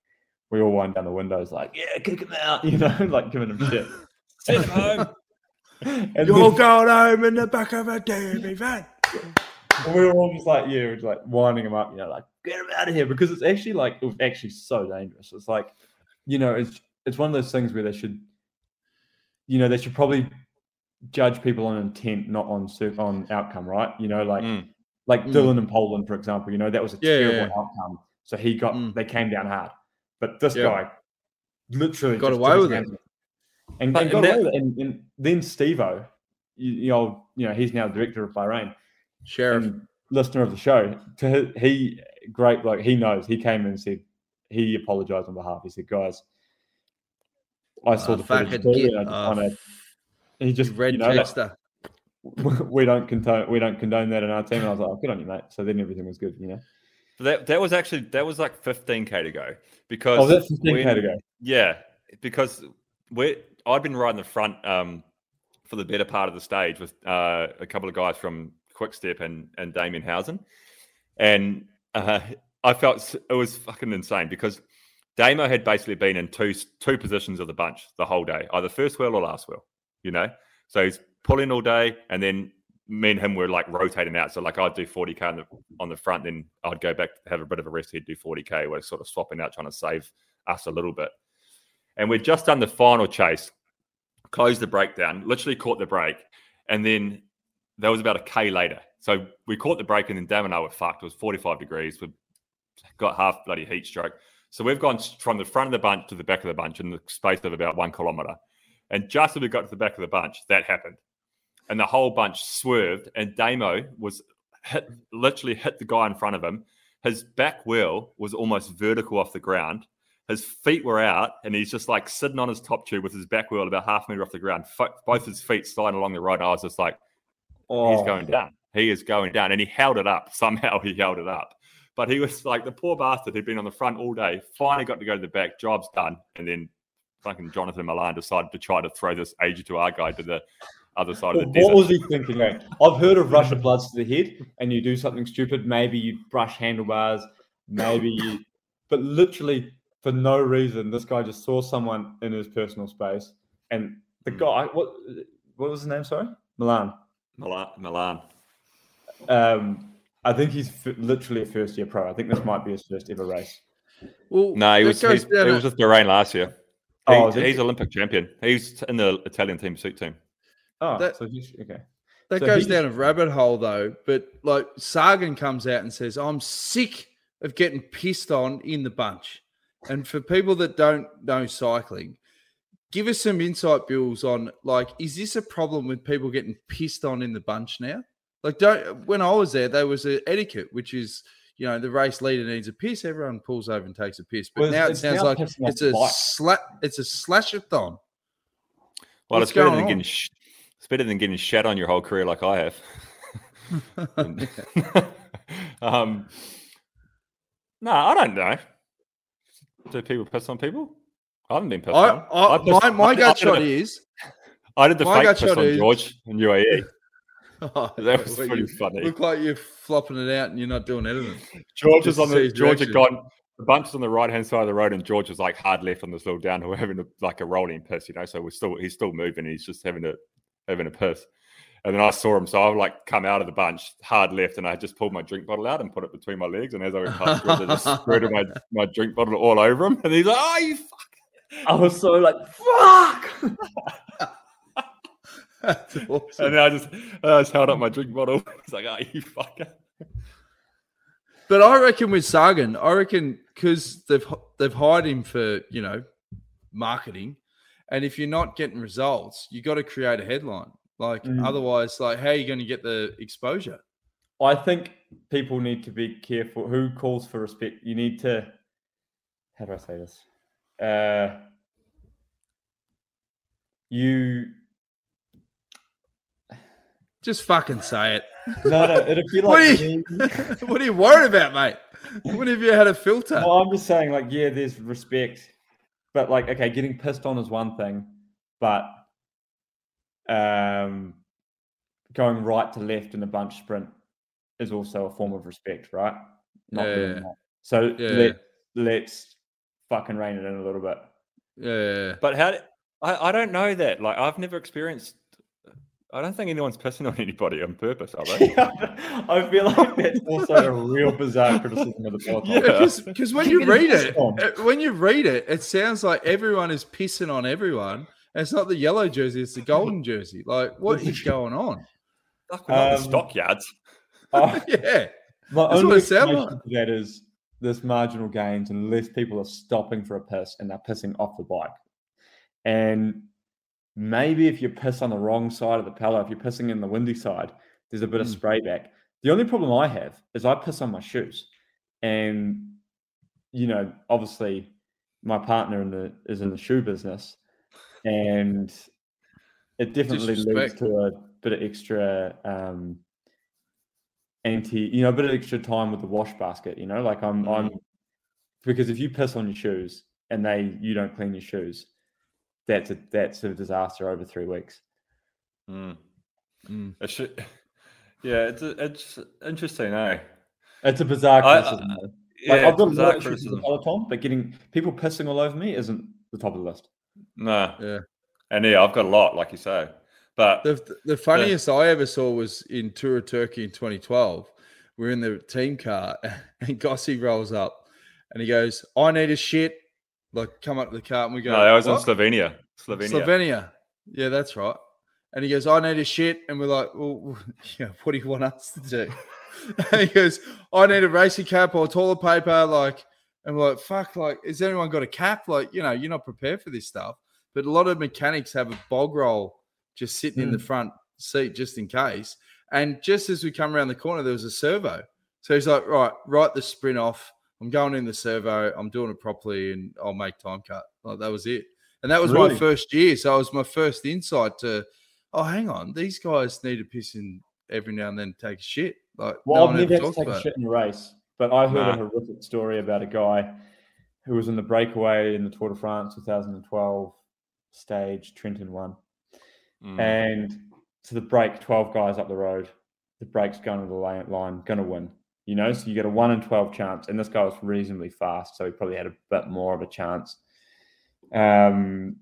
we all wind down the windows like, yeah, kick him out, (laughs) you know, like giving him shit. Send him home. (laughs) and You're then- going home in the back of a DB van. And we were all just like, yeah, we're just like winding him up, you know, like get him out of here because it's actually like it was actually so dangerous. It's like, you know, it's it's one of those things where they should, you know, they should probably judge people on intent, not on on outcome, right? You know, like Mm. Like Mm. Dylan in Poland, for example. You know, that was a Yeah, yeah, terrible yeah. outcome. So he got Mm. they came down hard, but this Yeah. guy literally Got away with it. and, and got and away that- with it. And, and then Stevo, you, you know, you know, he's now the director of Bahrain Sheriff. listener of the show, to he great like he knows. He came in and said he apologized on behalf. He said, "Guys, I saw Uh, the footage fucking get and I just off. want. He just Red you know, Chester. (laughs) we don't condone we don't condone that in our team. And I was like, oh, "Good on you, mate." So then everything was good, you know. But that that was actually that was like 15k to go because Oh, that's 15 when- to go. Yeah, because we I'd been riding the front um, for the better part of the stage with uh, a couple of guys from Quickstep and and Damien Howson, and uh, I felt it was fucking insane because Damo had basically been in two two positions of the bunch the whole day, either first wheel or last wheel. You know, so he's pulling all day, and then me and him were like rotating out. So like I'd do 40k on the on the front, then I'd go back have a bit of a rest. He'd do 40k. We're sort of swapping out, trying to save us a little bit. And we'd just done the final chase, closed the breakdown, literally caught the break, and then that was about a k later. So we caught the break, and then Dam and I were fucked. It was 45 degrees. We got half bloody heat stroke. So we've gone from the front of the bunch to the back of the bunch in the space of about one kilometer. And just as we got to the back of the bunch, that happened. And the whole bunch swerved, and Damo was hit, literally hit the guy in front of him. His back wheel was almost vertical off the ground. His feet were out, and he's just like sitting on his top tube with his back wheel about half a meter off the ground, both his feet sliding along the road. And I was just like, Oh, he's going oh. down. He is going down. And he held it up. (laughs) Somehow he held it up. But he was like the poor bastard who'd been on the front all day, finally got to go to the back, job's done. And then fucking Jonathan Milan decided to try to throw this AG2R guy to the other side of the What desert. was he thinking? Like, I've heard of Russian bloods to the head, and you do something stupid. Maybe you brush handlebars, maybe you, (laughs) but literally for no reason, this guy just saw someone in his personal space, and the guy, what, what was his name? Sorry, Milan. Milan. Milan. Um, I think he's f- literally a first year pro. I think this might be his first ever race. Well, No, he was, he's, he down was a- with Bahrain last year. He- Oh, he's Olympic champion. He's in the Italian team pursuit team. Oh, That- so he's okay. That So goes he- down a rabbit hole though. But like Sagan comes out and says, I'm sick of getting pissed on in the bunch. And for people that don't know cycling, give us some insight, Bills, on like, is this a problem with people getting pissed on in the bunch now? Like, don't when I was there, there was an etiquette, which is you know, the race leader needs a piss, everyone pulls over and takes a piss. But Well, now it sounds now like it's a bike. slat it's a slashathon. Well, What's it's better going than on? getting sh- it's better than getting shat on your whole career like I have. And- (laughs) um, no, I don't know. Do people piss on people? I haven't been pissed I, on. I, pissed- my, my I- I gut shot a- is I did the fake piss on is- George in UAE. Oh, (laughs) (laughs) That was well, pretty you funny. Look like you're flopping it out and you're not doing anything. George was on the George had gone the bunch on the right hand side of the road and George was like hard left on this little downhill having a, like a rolling piss, you know. So we're still he's still moving, he's just having a having a piss. And then I saw him, so I like come out of the bunch hard left, and I just pulled my drink bottle out and put it between my legs. And as I went past George, I just (laughs) squirted my, my drink bottle all over him. And he's like, "Oh, you fuck!" I was so like, fuck. That's (laughs) awesome. And then I just I just held up my drink bottle. (laughs) He's like, "Oh, you fucker!" But I reckon with Sagan, I reckon because they've they've hired him for you know marketing, and if you're not getting results, you got to create a headline. Like Mm. otherwise, like how are you going to get the exposure? I think people need to be careful. Who calls for respect? You need to. How do I say this? Uh, you Just fucking say it. no, no. It'd be (laughs) What like are you- (laughs) what are you worried about, mate? What have you had a filter? Well, I'm just saying, like, yeah, there's respect, but like, okay, getting pissed on is one thing, but um, going right to left in a bunch sprint is also a form of respect, right? Not doing Yeah. that. So Yeah. let, let's fucking rein it in a little bit. Yeah. But how? I I don't know that. Like I've never experienced. I don't think anyone's pissing on anybody on purpose, are they? (laughs) I feel like that's also a real bizarre criticism of the podcast. Yeah, because when you read pissed it, uh, when you read it, it sounds like everyone is pissing on everyone. And it's not the yellow jersey; it's the golden (laughs) jersey. Like, what is (laughs) going on? Fuck, we're not the Um, stockyards. Oh, Yeah, My That's what only it sound explanation to that is this marginal gains unless people are stopping for a piss and they're pissing off the bike. And maybe if you piss on the wrong side of the pillow, if you're pissing in the windy side, there's a bit of Mm. spray back. The only problem I have is I piss on my shoes. And you know, obviously my partner in the is in the shoe business and it definitely leads to a bit of extra um anti you know a bit of extra time with the wash basket you know like i'm i'm because if you piss on your shoes and they you don't clean your shoes that's a that's a disaster over three weeks Mm. Mm. It should, (laughs) yeah, it's it's interesting, eh? it's a bizarre I- criticism though. Yeah, like, i've got bizarre more issues with the criticism. peloton but getting people pissing all over me isn't the top of the list No, Yeah. and yeah, I've got a lot, like you say, but the the funniest I ever saw was in Tour of Turkey in 2012. We're in the team car, (laughs) and Gossi rolls up, and he goes, "I need a shit." Like, come up to the car, and we go, no, that was in "What?" Slovenia. Slovenia. Slovenia. Yeah, that's right. And he goes, I need a shit. And we're like, well, (laughs) yeah, what do you want us to do? (laughs) and he goes, I need a racing cap or toilet paper. Like, and we're like, fuck, like, has anyone got a cap? Like, you know, you're not prepared for this stuff. But a lot of mechanics have a bog roll just sitting in the hmm. front seat just in case. And just as we come around the corner, there was a servo. So he's like, right, write the sprint off, I'm going in the servo. I'm doing it properly, and I'll make time cut. Like that was it. And that was Really? my first year. So it was my first insight to, oh, hang on, these guys need to piss in every now and then, to take a shit. Like Well, no I've never had to take a shit in a race, but I heard Nah. a horrific story about a guy who was in the breakaway in the Tour de France 2012 stage, Trenton won. Mm. And to the break, 12 guys up the road, the break's going to the line going to win. You know, so you get a 1 in 12 chance. And this guy was reasonably fast, so he probably had a bit more of a chance. Um,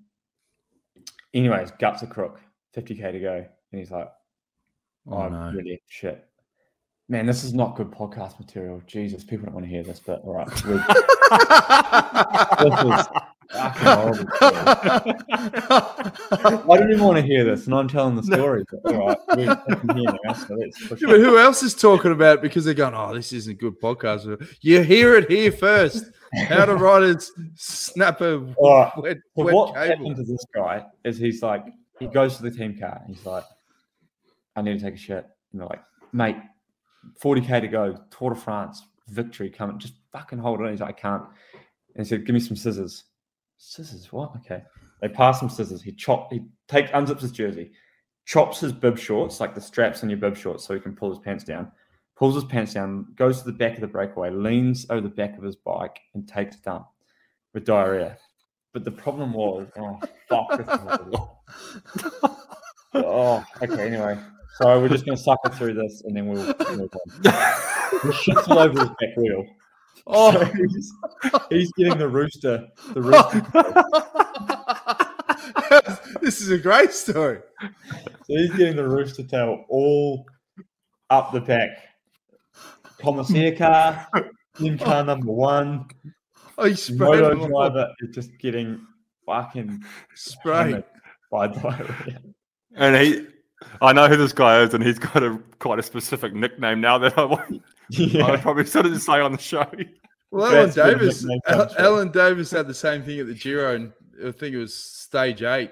anyways, guts a crook, 50k to go. And he's like, Oh, Oh, no. really? Shit. Man, this is not good podcast material. Jesus, people don't want to hear this, but all right. (laughs) this is. I don't even want to hear this, and I'm telling the story. But all right, we're fucking here now, so (laughs) Yeah, but who else is talking about it because they're going, oh, this isn't a good podcast. You hear it here first. How to write a s- snap a (laughs) All right. wet, So wet what cable. happened to this guy is he's like, he goes to the team car and he's like, I need to take a shit. And they're like, mate, 40k to go, Tour de France, victory coming, just fucking hold on. He's like, I can't. And he said, give me some scissors. Scissors, what? Okay. They pass him scissors. He chop, he takes, unzips his jersey, chops his bib shorts, like the straps on your bib shorts, so he can pull his pants down. Pulls his pants down, goes to the back of the breakaway, leans over the back of his bike, and takes a dump with diarrhea. But the problem was, oh fuck, oh, okay. Anyway, so we're just gonna sucker through this, and then we'll move on. The shit's all over his back wheel. Oh, So he's, he's getting the rooster. The rooster. (laughs) this is a great story. So he's getting the rooster tail all up the back. Commissaire car, team car number one. Oh, you sprayed Moto him driver is just getting fucking Spray. hammered by diarrhea. And he, I know who this guy is, and he's got a quite a specific nickname now that I won't. I Yeah. probably shouldn't say on the show. Well, Alan That's where the Davis, nickname Al- comes from. Allan Davis had the same thing at the Giro, and I think it was stage eight,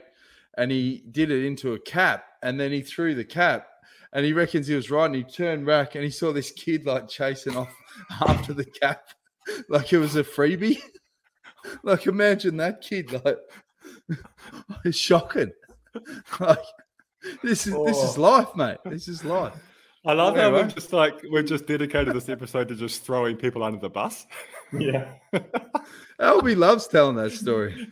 and he did it into a cap, and then he threw the cap, and he reckons he was right, and he turned back, and he saw this kid like chasing off (laughs) after the cap, like it was a freebie. (laughs) like imagine that kid, like it's (laughs) shocking. like this is this is Oh. life, mate. This is life. I love how we've just like we've just dedicated this episode to just throwing people under the bus. Yeah. (laughs) Albie loves telling that story.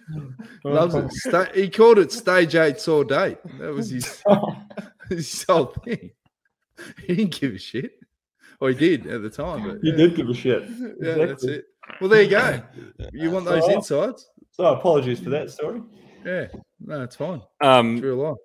Loves it. Sta- he called it stage eight saw date. That was his, (laughs) his whole thing. He didn't give a shit. Or he did at the time, but You yeah, did give a shit. yeah, that's it. Well, there you go. (laughs) You want those So- insights? So apologies for that story. Yeah, no, it's fine. Um, It's real life.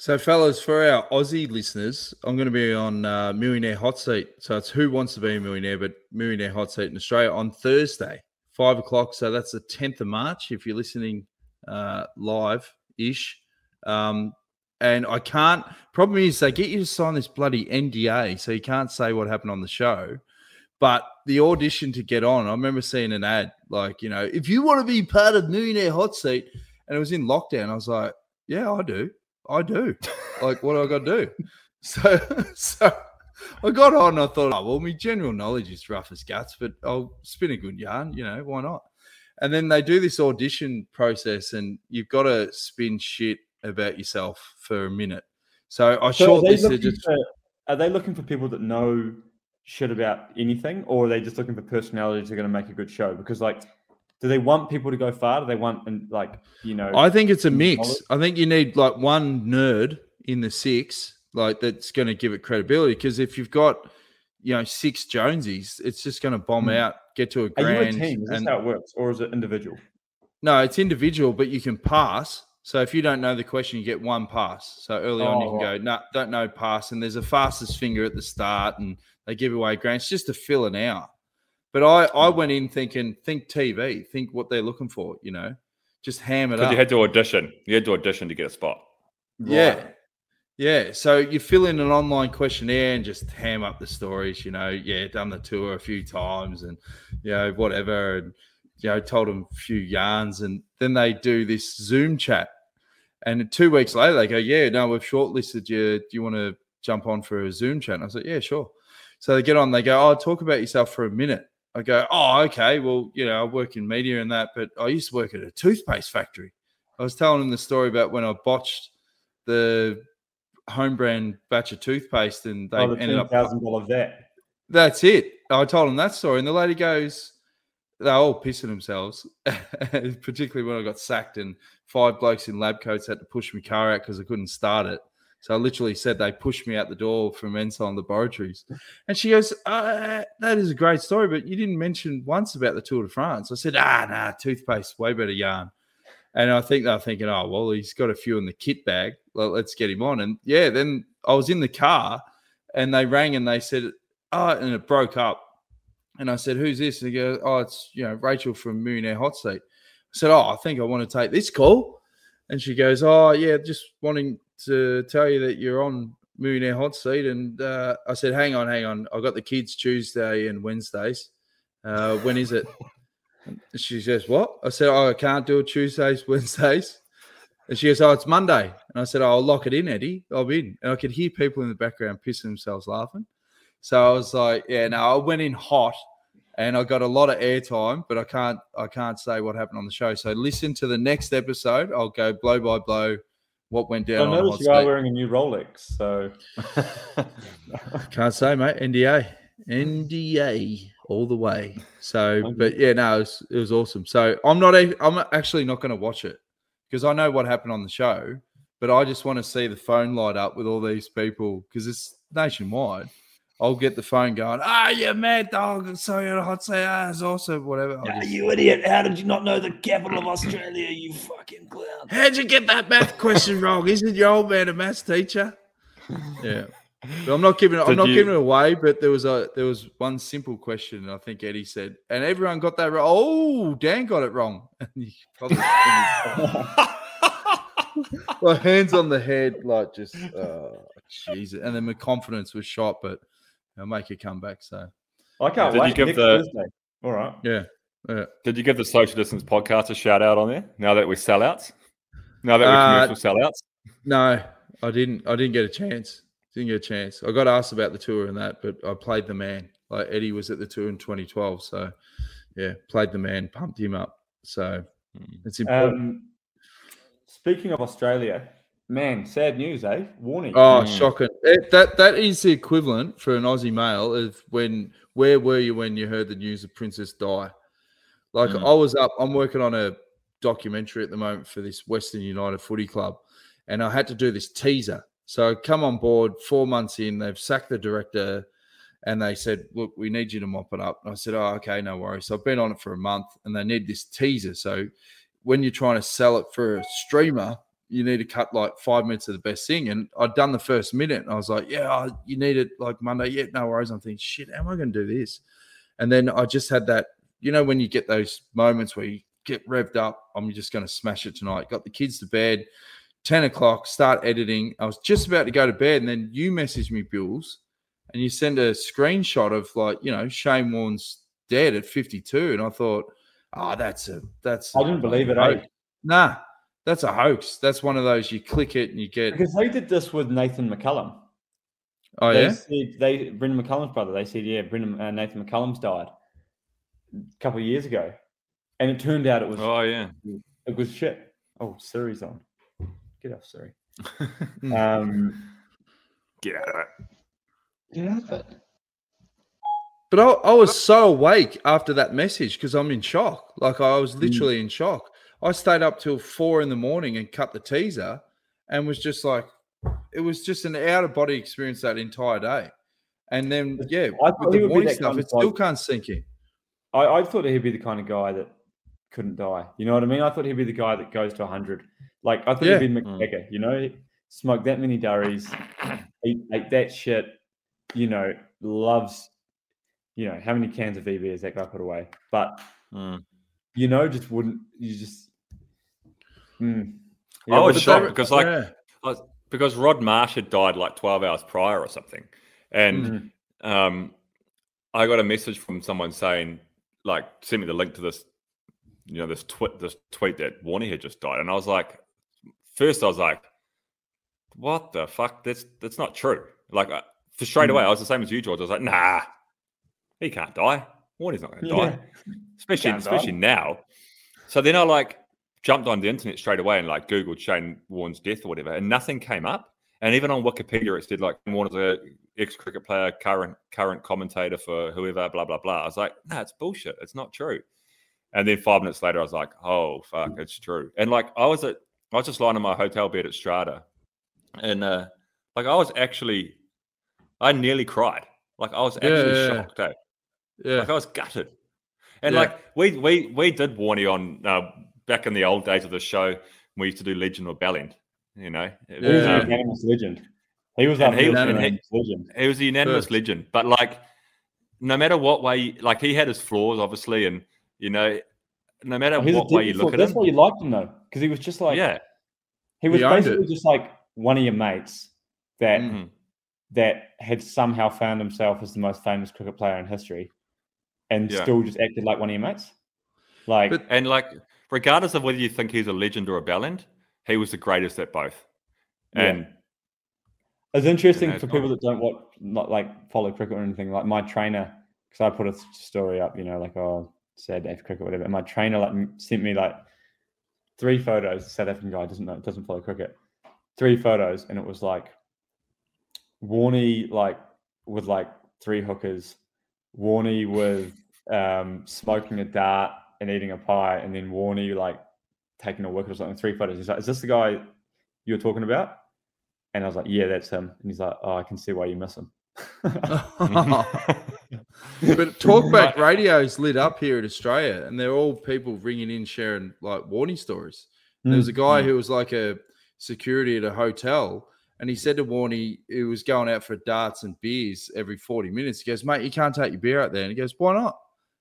So, fellas, for our Aussie listeners, I'm going to be on uh, Millionaire Hot Seat. So it's Who Wants to Be a Millionaire, but Millionaire Hot Seat in Australia on Thursday, five o'clock. So that's the 10th of March. If you're listening uh, live ish, um, and I can't. Problem is, they get you to sign this bloody NDA, so you can't say what happened on the show. But the audition to get on, I remember seeing an ad like, you know, if you want to be part of Millionaire Hot Seat, and it was in lockdown. I was like, yeah, I do. I do. (laughs) like, what do I got to do? (laughs) So, so I got on. And I thought, oh, well, my general knowledge is rough as guts, but I'll spin a good yarn. You know, why not? And then they do this audition process, and you've got to spin shit about yourself for a minute. So I So are, they shortlisted just for, are they looking for people that know shit about anything, or are they just looking for personalities that are going to make a good show? Because like, do they want people to go far? Do they want and like you know? I think it's a mix. I think you need like one nerd in the six, like that's going to give it credibility. Because if you've got, you know, six Jonesies, it's just going to bomb Hmm. out, get to a are you a team? Is this and- how it works, or is it individual? no, it's individual, but you can pass. So if you don't know the question, you get one pass. So early on, you Oh, can right. go, no, don't know, pass. And there's a fastest finger at the start, and they give away grants just to fill an hour. But I, I mm. went in thinking, think TV, think what they're looking for, you know, just ham it up. you had to audition. You had to audition to get a spot. Yeah. Right. Yeah. So you fill in an online questionnaire and just ham up the stories, you know, yeah, done the tour a few times and, you know, whatever. And, you know, told them a few yarns. And then they do this Zoom chat. And two weeks later, they go, yeah, no, we've shortlisted you. Do you want to jump on for a Zoom chat? And I was like, yeah, sure. So they get on, they go, oh, talk about yourself for a minute. I go, oh, okay. Well, you know, I work in media and that, but I used to work at a toothpaste factory. I was telling him the story about when I botched the home brand batch of toothpaste and they oh, the ended up thousand dollar vet. that's it. I told him that story, and the lady goes, they're all pissing themselves, (laughs) particularly when I got sacked and five blokes in lab coats had to push my car out because I couldn't start it. So I literally said they pushed me out the door from Ensign Laboratories. And she goes, uh, That is a great story, but you didn't mention once about the Tour de France. I said, Ah, nah, toothpaste, way better yarn. And I think they're thinking, Oh, well, he's got a few in the kit bag. Well, let's get him on. And yeah, then I was in the car and they rang and they said, Oh, and it broke up. And I said, Who's this? And they go, Oh, it's you know, Rachel from Millionaire Hot Seat. I said, Oh, I think I want to take this call. And she goes, Oh, yeah, just wanting to tell you that you're on Millionaire Hot Seat. And uh, I said, Hang on, hang on. I've got the kids Tuesday and Wednesdays. Uh, when is it? She says, What? I said, Oh, I can't do it Tuesdays, (laughs) Wednesdays. And she goes, Oh, it's Monday. And I said, oh, I'll lock it in, Eddie. I'm in. And I could hear people in the background pissing themselves laughing. So I was like, Yeah, no, I went in hot and I got a lot of airtime, but I can't I can't say what happened on the show. So listen to the next episode. I'll go blow by blow what went I down on noticed you are wearing a new Rolex, so (laughs) Can't say, mate. NDA, NDA all the way. So, but yeah, no, it was, it was awesome. So I'm not. a- I'm actually not going to watch it because I know what happened on the show. But I just want to see the phone light up with all these people because it's nationwide. I'll get the phone going. Ah, you mad dog! So you're a hot say, ah, it's awesome. Whatever. I'll just- you idiot. How did you not know the capital of Australia, you fucking clown? How'd you get that math question wrong? Isn't your old man a maths teacher? Yeah. But I'm not giving it. I'm not you- giving it away. But there was a there was one simple question. and I think Eddie said, and everyone got that wrong. Oh, Dan got it wrong. (laughs) And you probably, (laughs) well, hands on the head, like just oh, Jesus. And then my confidence was shot, but I'll make a comeback. So I can't Did you wait. give Next the- Thursday. All right. yeah, yeah. Did you give the social distance podcast a shout out on there? Now that we're sellouts, now that we're Uh, commercial sellouts. No, I didn't. I didn't get a chance. Didn't get a chance. I got asked about the tour and that, but I played the man. Like Eddie was at the tour in 2012, so yeah, played the man, pumped him up. So it's important. Um, speaking of Australia, man, sad news, eh? Warney. oh, mm. shocking! It- that that is the equivalent for an Aussie male of when. Where were you when you heard the news of Princess Di? Like Mm. I was up. I'm working on a documentary at the moment for this Western United Footy Club, and I had to do this teaser. So I come on board four months in. They've sacked the director, and they said, "Look, we need you to mop it up." And I said, "Oh, okay, no worries." So I've been on it for a month, and they need this teaser. So when you're trying to sell it for a streamer, you need to cut like five minutes of the best thing. And I'd done the first minute, and I was like, "Yeah, you need it like Monday." Yeah, no worries. I'm thinking, "Shit, how am I going to do this?" And then I just had that, you know, when you get those moments where you get revved up, I'm just going to smash it tonight. Got the kids to bed, 10 o'clock, start editing. I was just about to go to bed, and then you message me, Bills, and you send a screenshot of like, you know, Shane Warne's dead at 52. And I thought, oh, that's a, that's, I didn't believe it, eh? Nah, that's a hoax. That's one of those you click it and you get, Because they did this with Nathan McCullum. oh, they yeah. said they Brendan McCullum's brother. They said, yeah, Brendan uh, Nathan McCullum's died a couple of years ago, and it turned out it was Oh yeah. it was shit. Oh, Siri's on. Get off, Siri. (laughs) Um, Get out of it. Get out of it. But I, I was so awake after that message because I'm in shock. Like I was literally in shock. I stayed up till four in the morning and cut the teaser and was just like, it was just an out of body experience that entire day. And then, yeah, I thought with he the would be stuff, it still can't sink in. I, I thought he'd be the kind of guy that couldn't die. You know what I mean? I thought he'd be the guy that goes to 100. Like, I thought Yeah. he'd be McGregor, you know? Smoke that many durries, eat, eat that shit, you know, loves, you know, how many cans of VB has that guy put away? But, Mm. you know, just wouldn't, you just. Mm. I was shocked because, like, Yeah. I was- because Rod Marsh had died like 12 hours prior or something. And Mhm. um, I got a message from someone saying, like, send me the link to this, you know, this tweet, this tweet that Warney had just died. And I was like, first I was like, what the fuck? That's that's not true. Like, I- for straight away, I was the same as you, George. I was like, nah, he can't die. Warney's not going to Yeah. die, (laughs) especially Can't die. especially now. So then I like jumped on the internet straight away and like Googled Shane Warne's death or whatever, and nothing came up. And even on Wikipedia, it said like Warner's a ex cricket player, current current commentator for whoever, blah blah blah. I was like, no, it's bullshit. It's not true. And then five minutes later, I was like, oh fuck, it's true. And like I was at, I was just lying in my hotel bed at Strata, and uh, like I was actually, I nearly cried. Like I was actually yeah, yeah. shocked. eh? Yeah. Like I was gutted. And Yeah. like we we we did Warney on uh, back in the old days of the show. We used to do Legend or Bellend. You know, It He was was, Yeah. a um, unanimous legend. He was And he- the and he- unanimous legend. he was a unanimous First. legend. But like, no matter what way, like he had his flaws, obviously, and you know, no matter Oh, what way you different look at it, That's him, why you liked him though, because he was just like yeah, he was He basically just like one of your mates that Mhm. that had somehow found himself as the most famous cricket player in history, and Yeah. still just acted like one of your mates. Like But- and like, regardless of whether you think he's a legend or a Bellend, he was the greatest at both. Yeah. And It's interesting know, for people that don't watch, not like follow cricket or anything. Like my trainer, because I put a story up, you know, like oh, sad day for cricket, whatever. And my trainer like sent me like three photos. South African guy doesn't know, doesn't follow cricket. Three photos, and it was like Warney like with like three hookers, Warney with um, smoking a dart and eating a pie, and then Warney like taking a wicket or something. Three photos. He's like, "Is this the guy you were talking about?" And I was like, "Yeah, that's him." And he's like, "Oh, I can see why you miss him." (laughs) (laughs) but talkback radio's lit up here in Australia, and they're all people ringing in sharing like Warney stories. There was a mm, guy mm. who was like a security at a hotel, and he said to Warney, he was going out for darts and beers every 40 minutes. He goes, Mate, you can't take your beer out there. And he goes, Why not?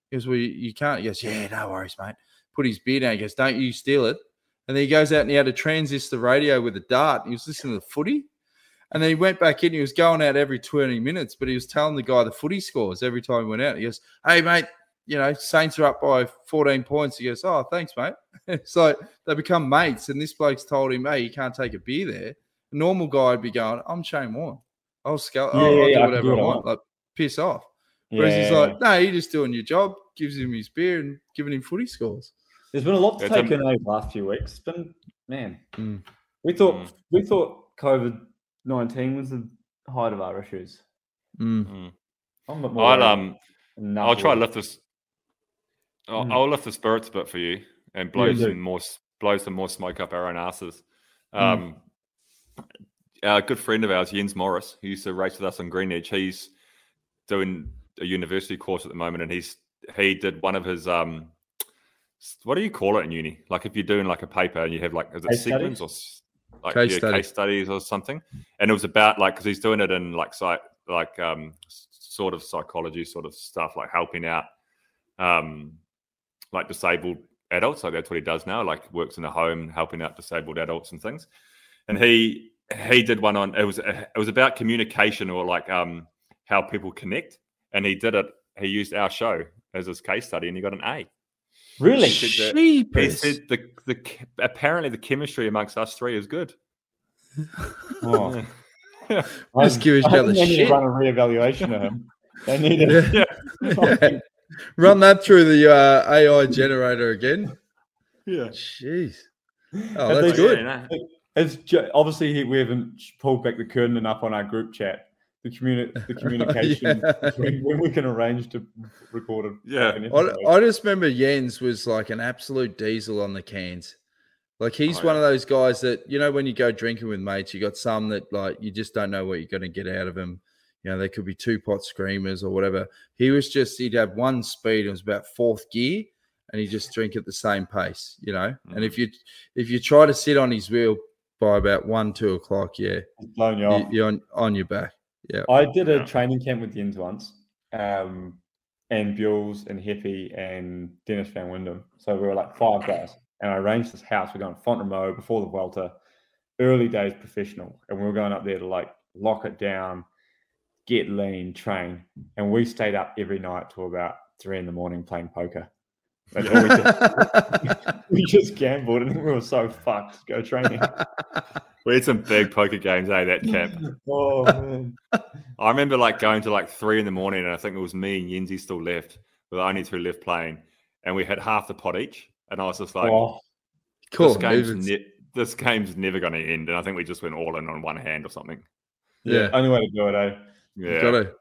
He goes, Well, you, you can't. He goes, Yeah, no worries, mate. Put his beer down. He goes, Don't you steal it. And then he goes out and he had a transistor radio with a dart. He was listening to the footy. And then he went back in. He was going out every 20 minutes, but he was telling the guy the footy scores every time he went out. He goes, Hey, mate, you know, Saints are up by 14 points. He goes, Oh, thanks, mate. (laughs) so they become mates. And this bloke's told him, Hey, you can't take a beer there. A normal guy would be going, I'm Shane Warne. I'll, scout, Yeah, I'll, yeah, I'll do can whatever I what I want. want. Like, piss off. Yeah, Whereas he's like. No, you're just doing your job, gives him his beer and giving him footy scores. There's been a lot to It's a- take in over the last few weeks. It's been man. Mm. We thought Mm. we thought COVID nineteen was the height of our issues. Mm. I'm a bit more I'll um enough I'll try to lift this. I'll, Mm. I'll lift the spirits a bit for you and blow Yeah, do. some more s- blow some more smoke up our own asses. Mm. Um, a good friend of ours, Jens Mouris, who used to race with us on Green Edge, he's doing a university course at the moment, and he's he did one of his um, what do you call it in uni? Like if you're doing like a paper and you have like is it Case segments or like Case yeah, study. case studies or something, and it was about like because he's doing it in like psych like um sort of psychology sort of stuff like helping out um like disabled adults like that's what he does now like works in a home helping out disabled adults and things and he he did one on it was it was about communication or like um how people connect and he did it he used our show as his case study and he got an a really. He said that- he said the the apparently the chemistry amongst us three is good (laughs) Oh, yeah Just give each I other think they need shit. to run a reevaluation of him. They need to. Yeah. (laughs) (laughs) Run that through the uh, AI generator again. yeah Jeez. Oh, that's good. Yeah, no. It's obviously we haven't pulled back the curtain enough on our group chat. The communi- (laughs) the communication Yeah. (laughs) between when we can arrange to record it. Yeah. I, I just remember Jens was like an absolute diesel on the cans. Like he's Oh, one yeah. of those guys that you know when you go drinking with mates, you got some that like you just don't know what you're going to get out of them. You know, they could be two pot screamers or whatever. He was just he'd have one speed. It was about fourth gear, and he just drink at the same pace. You know, and if mm. you if you try to sit on his wheel by about one two o'clock, yeah, It's blown you you, off. you're on, on your back. Yeah. I did a Yeah. training camp with Jens once, um, and Bules and Heppy and Dennis Van Winden. So we were like five guys, and I arranged this house. We're going to Font-Romeu before the Volta, early days professional, and we were going up there to like lock it down, get lean, train, and we stayed up every night till about three in the morning playing poker. That's all we did. (laughs) we just gambled, and we were so fucked. Go training. we had some big poker games eh that camp (laughs) oh man. I remember like going to like three in the morning, and I think it was me and Yenzi still left. with only two left playing, and we had half the pot each, and I was just like, Oh, Cool. this game's ne- this game's never going to end, and I think we just went all in on one hand or something. yeah. Yeah. Only way to do it, eh? Yeah, Gotta,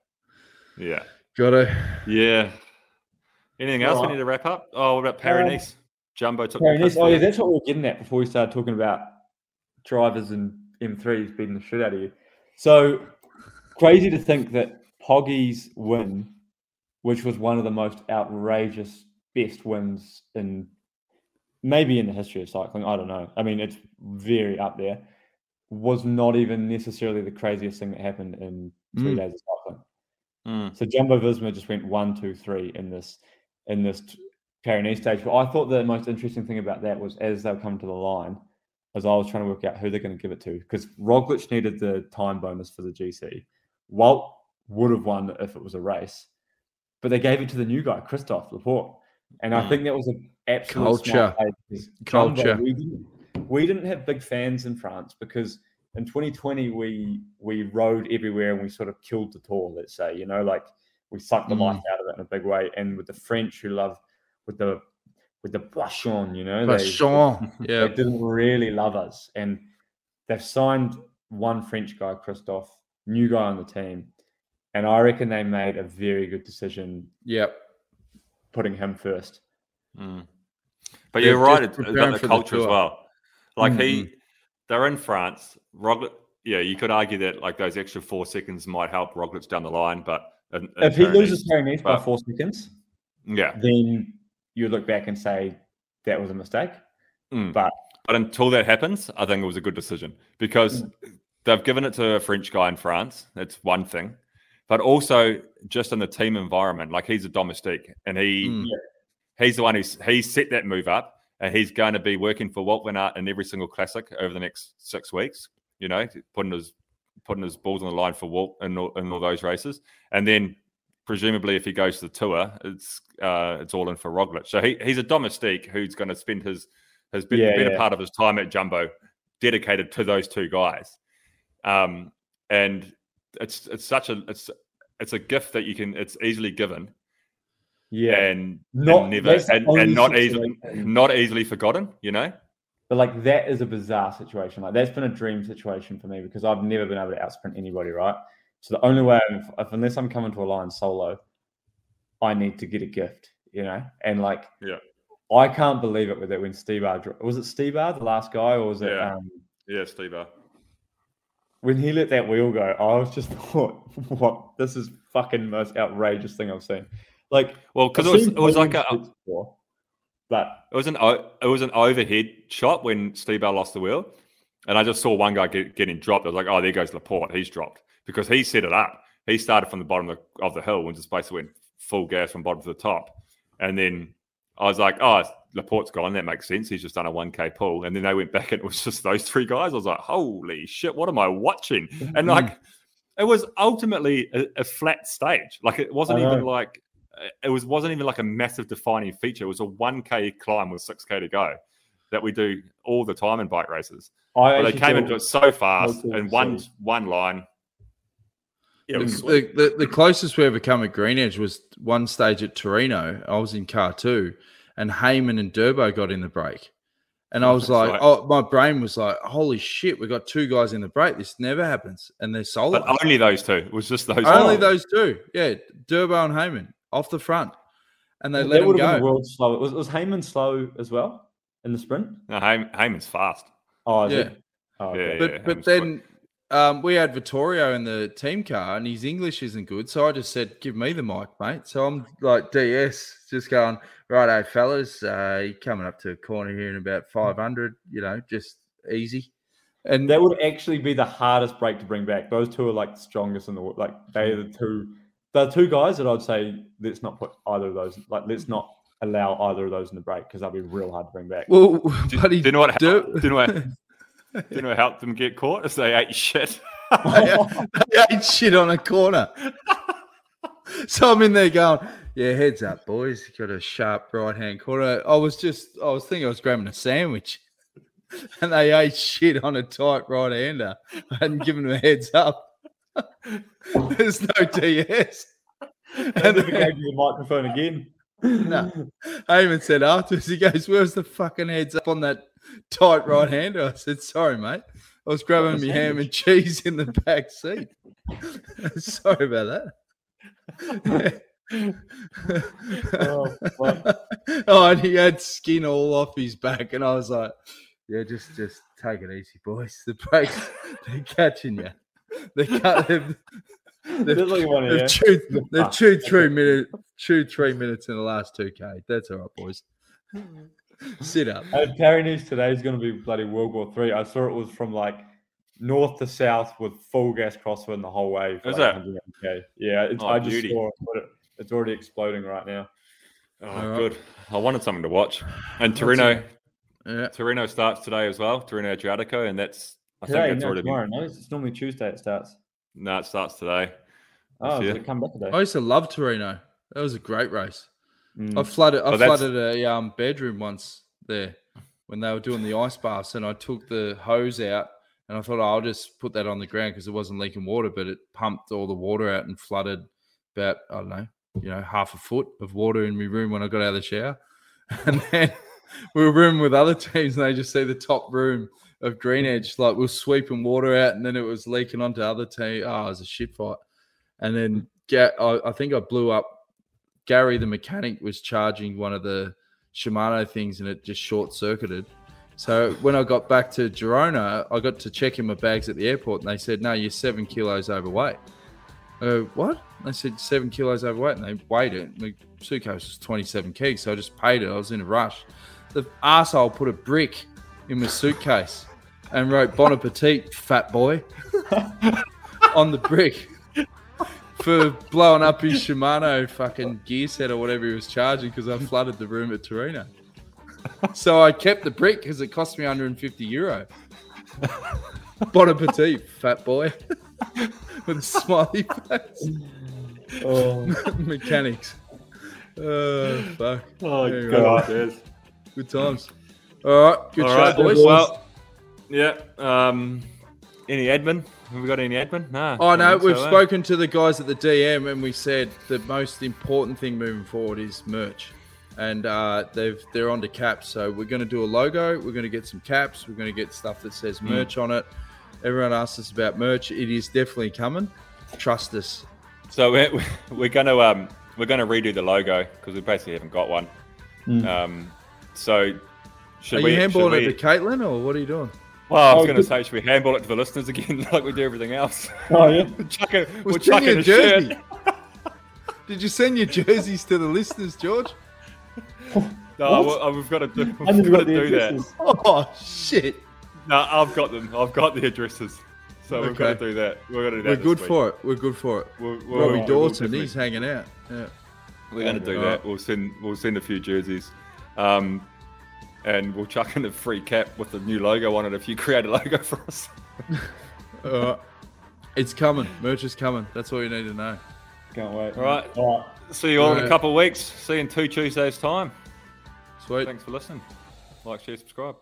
yeah, gotta. yeah. Anything else we need to wrap up? Oh, what about Paris? Jumbo took. the Very nice. piss Oh, yeah, that's what we were getting at before we started talking about drivers and M3s beating the shit out of you. So crazy to think that Poggy's win, which was one of the most outrageous, best wins in maybe in the history of cycling. I don't know. I mean, it's very up there. Was not even necessarily the craziest thing that happened in three Mm. days of cycling. Mm. So Jumbo Visma just went one, two, three in this in this t- Paris-Nice stage. But I thought the most interesting thing about that was as they were coming to the line, as I was trying to work out who they're going to give it to, because Roglic needed the time bonus for the GC. Wout would have won if it was a race, but they gave it to the new guy, Christophe Laporte. And I Mm. think that was an absolute Culture. smart play because (laughs) Jumbo, Culture. We didn't, we didn't have big fans in France because in 2020 we we rode everywhere and we sort of killed the tour. Let's say you know like we sucked the Mm. life out of it in a big way. And with the French who love with the with the Boisson, you know, they, Vachon. (laughs) they Yeah. didn't really love us. And they've signed one French guy, Christophe, new guy on the team. And I reckon they made a very good decision Yep. putting him first. Mm. But They're you're right it's about the for the culture as well. Like Mm-hmm. he, they're in France. Roglic, yeah, you could argue that like those extra four seconds might help Roglic down the line, but in If he loses Paris-Nice by four seconds, yeah, then you look back and say that was a mistake. Mm. But But until that happens, I think it was a good decision because Mm. they've given it to a French guy in France. That's one thing. But also just in the team environment, like he's a domestique and he Mm. he's the one who's he set that move up and he's going to be working for Wout Van Aert in every single classic over the next six weeks, you know, putting his putting his balls on the line for Wout in all, in all those races. And then presumably if he goes to the tour, it's uh, it's all in for Roglic. So he, he's a domestique who's going to spend his his bit, Yeah, better yeah. part of his time at Jumbo dedicated to those two guys. Um, and it's it's such a it's it's a gift that you can it's easily given yeah, and, Not- and never and, and not easily not easily forgotten, you know? But like that is a bizarre situation. Like that's been a dream situation for me because I've never been able to outsprint anybody, right? So the only way, if, if unless I'm coming to a line solo, I need to get a gift, you know. And like, Yeah. I can't believe it with it when Steve R. Was it Steve R. the last guy, or was it Yeah. um, Yeah, Steve. uh, when he let that wheel go? I was just (laughs) thought, what? This is fucking most outrageous thing I've seen. Like, Well, because it was it was like a before, but it was an it was an overhead shot when Steve Bell lost the wheel, and I just saw one guy get, getting dropped. I was like, oh, there goes Laporte. He's dropped because he set it up. He started from the bottom of the, of the hill and just basically went full gas from bottom to the top, and then I was like, oh, Laporte's gone. That makes sense. He's just done a one k pull, and then they went back and it was just those three guys. I was like, holy shit, what am I watching? And mm-hmm. like, it was ultimately a, a flat stage. Like it wasn't even like Uh, it was wasn't even like a massive defining feature. It was a one k climb with six k to go that we do all the time in bike races. I But they came thought- into it so fast cool in one see. one line. Yeah, um, The, was the, the, the closest we ever come at Green Edge was one stage at Tirreno. I was in car two, and Hayman and Durbo got in the break. And I was like, right. oh, my brain was like, holy shit, we got two guys in the break. This never happens. And they're solo. but only those two. It was just those. Only two. those two. Yeah. Durbo and Hayman off the front. And they that let him would have been the go. world's slow. Was, was Hayman slow as well in the sprint? No, Hay- Hayman's fast. Oh, Yeah. it? Oh, Yeah, okay. yeah. But Hayman's but then um, we had Vittorio in the team car, and his English isn't good. So I just said, "Give me the mic, mate." So I'm like DS, just going, right, "Righto, fellas, uh, you coming up to a corner here in about 500. You know, just easy." And That would actually be the hardest break to bring back. Those two are like the strongest in the world. Like they are the two, the two guys that I'd say let's not put either of those. Like let's mm-hmm. not allow either of those in the break because that'd be real hard to bring back. well, Do, but he do you know what? Dur- Helped, do you know what? do you know what (laughs) helped them get caught? Is they ate shit. (laughs) I ate shit on a corner. (laughs) so I'm in there going, yeah, heads up, boys. You got a sharp right hand corner. I was just, I was thinking I was grabbing a sandwich. And they ate shit on a tight right hander. I hadn't given them a heads up. There's no DS. and we gave you the microphone again. no. I even said afterwards, he goes, Where's the fucking heads up on that tight right hander? I said, Sorry, mate. I was grabbing my ham and cheese in the back seat. (laughs) Sorry about that. Oh, (laughs) oh, and he had skin all off his back, and I was like, "Yeah, just just take it easy, boys. The (laughs) brakes, they're catching you. They cut. (laughs) They've, Just like they've, you. chewed, they've chewed three minutes. Chewed three minutes in the last two k. That's all right, boys. Sit up. Uh, Paris-Nice today is going to be bloody World War Three. I saw it was from like north to south with full gas crosswind the whole way. For Is like it? Yeah, it's, Oh, I just beauty. saw it. It's already exploding right now. Oh, All right. good. I wanted something to watch. And Tirreno, Yeah. Tirreno starts today as well. Tirreno Adriatico, and that's I Today, think that's no, already tomorrow. been. No, it's normally Tuesday. It starts. No, it starts today. Oh, Yeah. it come back today? I used to love Tirreno. That was a great race. Mm. I flooded. I Oh, flooded a um, bedroom once there when they were doing the ice baths, and I took the hose out, and I thought oh, I'll just put that on the ground because it wasn't leaking water, but it pumped all the water out and flooded about I don't know, you know, half a foot of water in my room when I got out of the shower, (laughs) and then we were rooming with other teams, and they just see the top room of Green Edge like was sweeping water out, and then it was leaking onto other team. Oh, it was a shit fight, and then. Ga- I, I think I blew up Gary, the mechanic, was charging one of the Shimano things and it just short circuited. So when I got back to Girona, I got to check in my bags at the airport and they said, No, you're seven kilos overweight. I What? They said, Seven kilos overweight. And they weighed it. My suitcase was 27 kegs. So I just paid it. I was in a rush. The arsehole put a brick in my suitcase and wrote Bon Appetit, fat boy, on the brick for blowing up his Shimano fucking gear set or whatever he was charging because I flooded the room at Tirreno. So I kept the brick because it cost me 150 euro. Bon appetit, fat boy. With a smiley face. Oh, (laughs) Mechanics. Oh, fuck. Oh, you God. Good times. All right. Good All show, right, boys. Well, yeah. Um, any admin? Have we got any admin? No. Oh no, we've so, eh? spoken to the guys at the DM, and we said the most important thing moving forward is merch, and uh, they've they're on to caps. So we're going to do a logo. We're going to get some caps. We're going to get stuff that says Hmm. merch on it. Everyone asks us about merch. It is definitely coming. Trust us. So we're, (laughs) we're going to um we're going to redo the logo because we basically haven't got one. Mm. Um, so should Are we? you handballing we- it to Caitlin, or what are you doing? Well, I was Oh, going to say, should we handball it to the listeners again, (laughs) like we do everything else? oh yeah. (laughs) we're chucking, Well, we're send you a a shirt. jersey. Did you send your jerseys to the listeners, George? No, What? well, we've got to do, I we've got got to do that. Oh shit! No, I've got them. I've got the addresses. So we've got Okay. to do that. We're going to do that. We're good week. for it. We're good for it. We'll, we'll, Robbie we'll Dawson, definitely- he's hanging out. Yeah. We're going to do Alright. that. We'll send we'll send a few jerseys, um, and we'll chuck in a free cap with the new logo on it if you create a logo (laughs) for us. (laughs) All right. It's coming. Merch is coming. That's all you need to know. Can't wait. All right. All right. See you all in a couple of weeks. See you in two Tuesdays time. Sweet. Thanks for listening. Like, share, subscribe.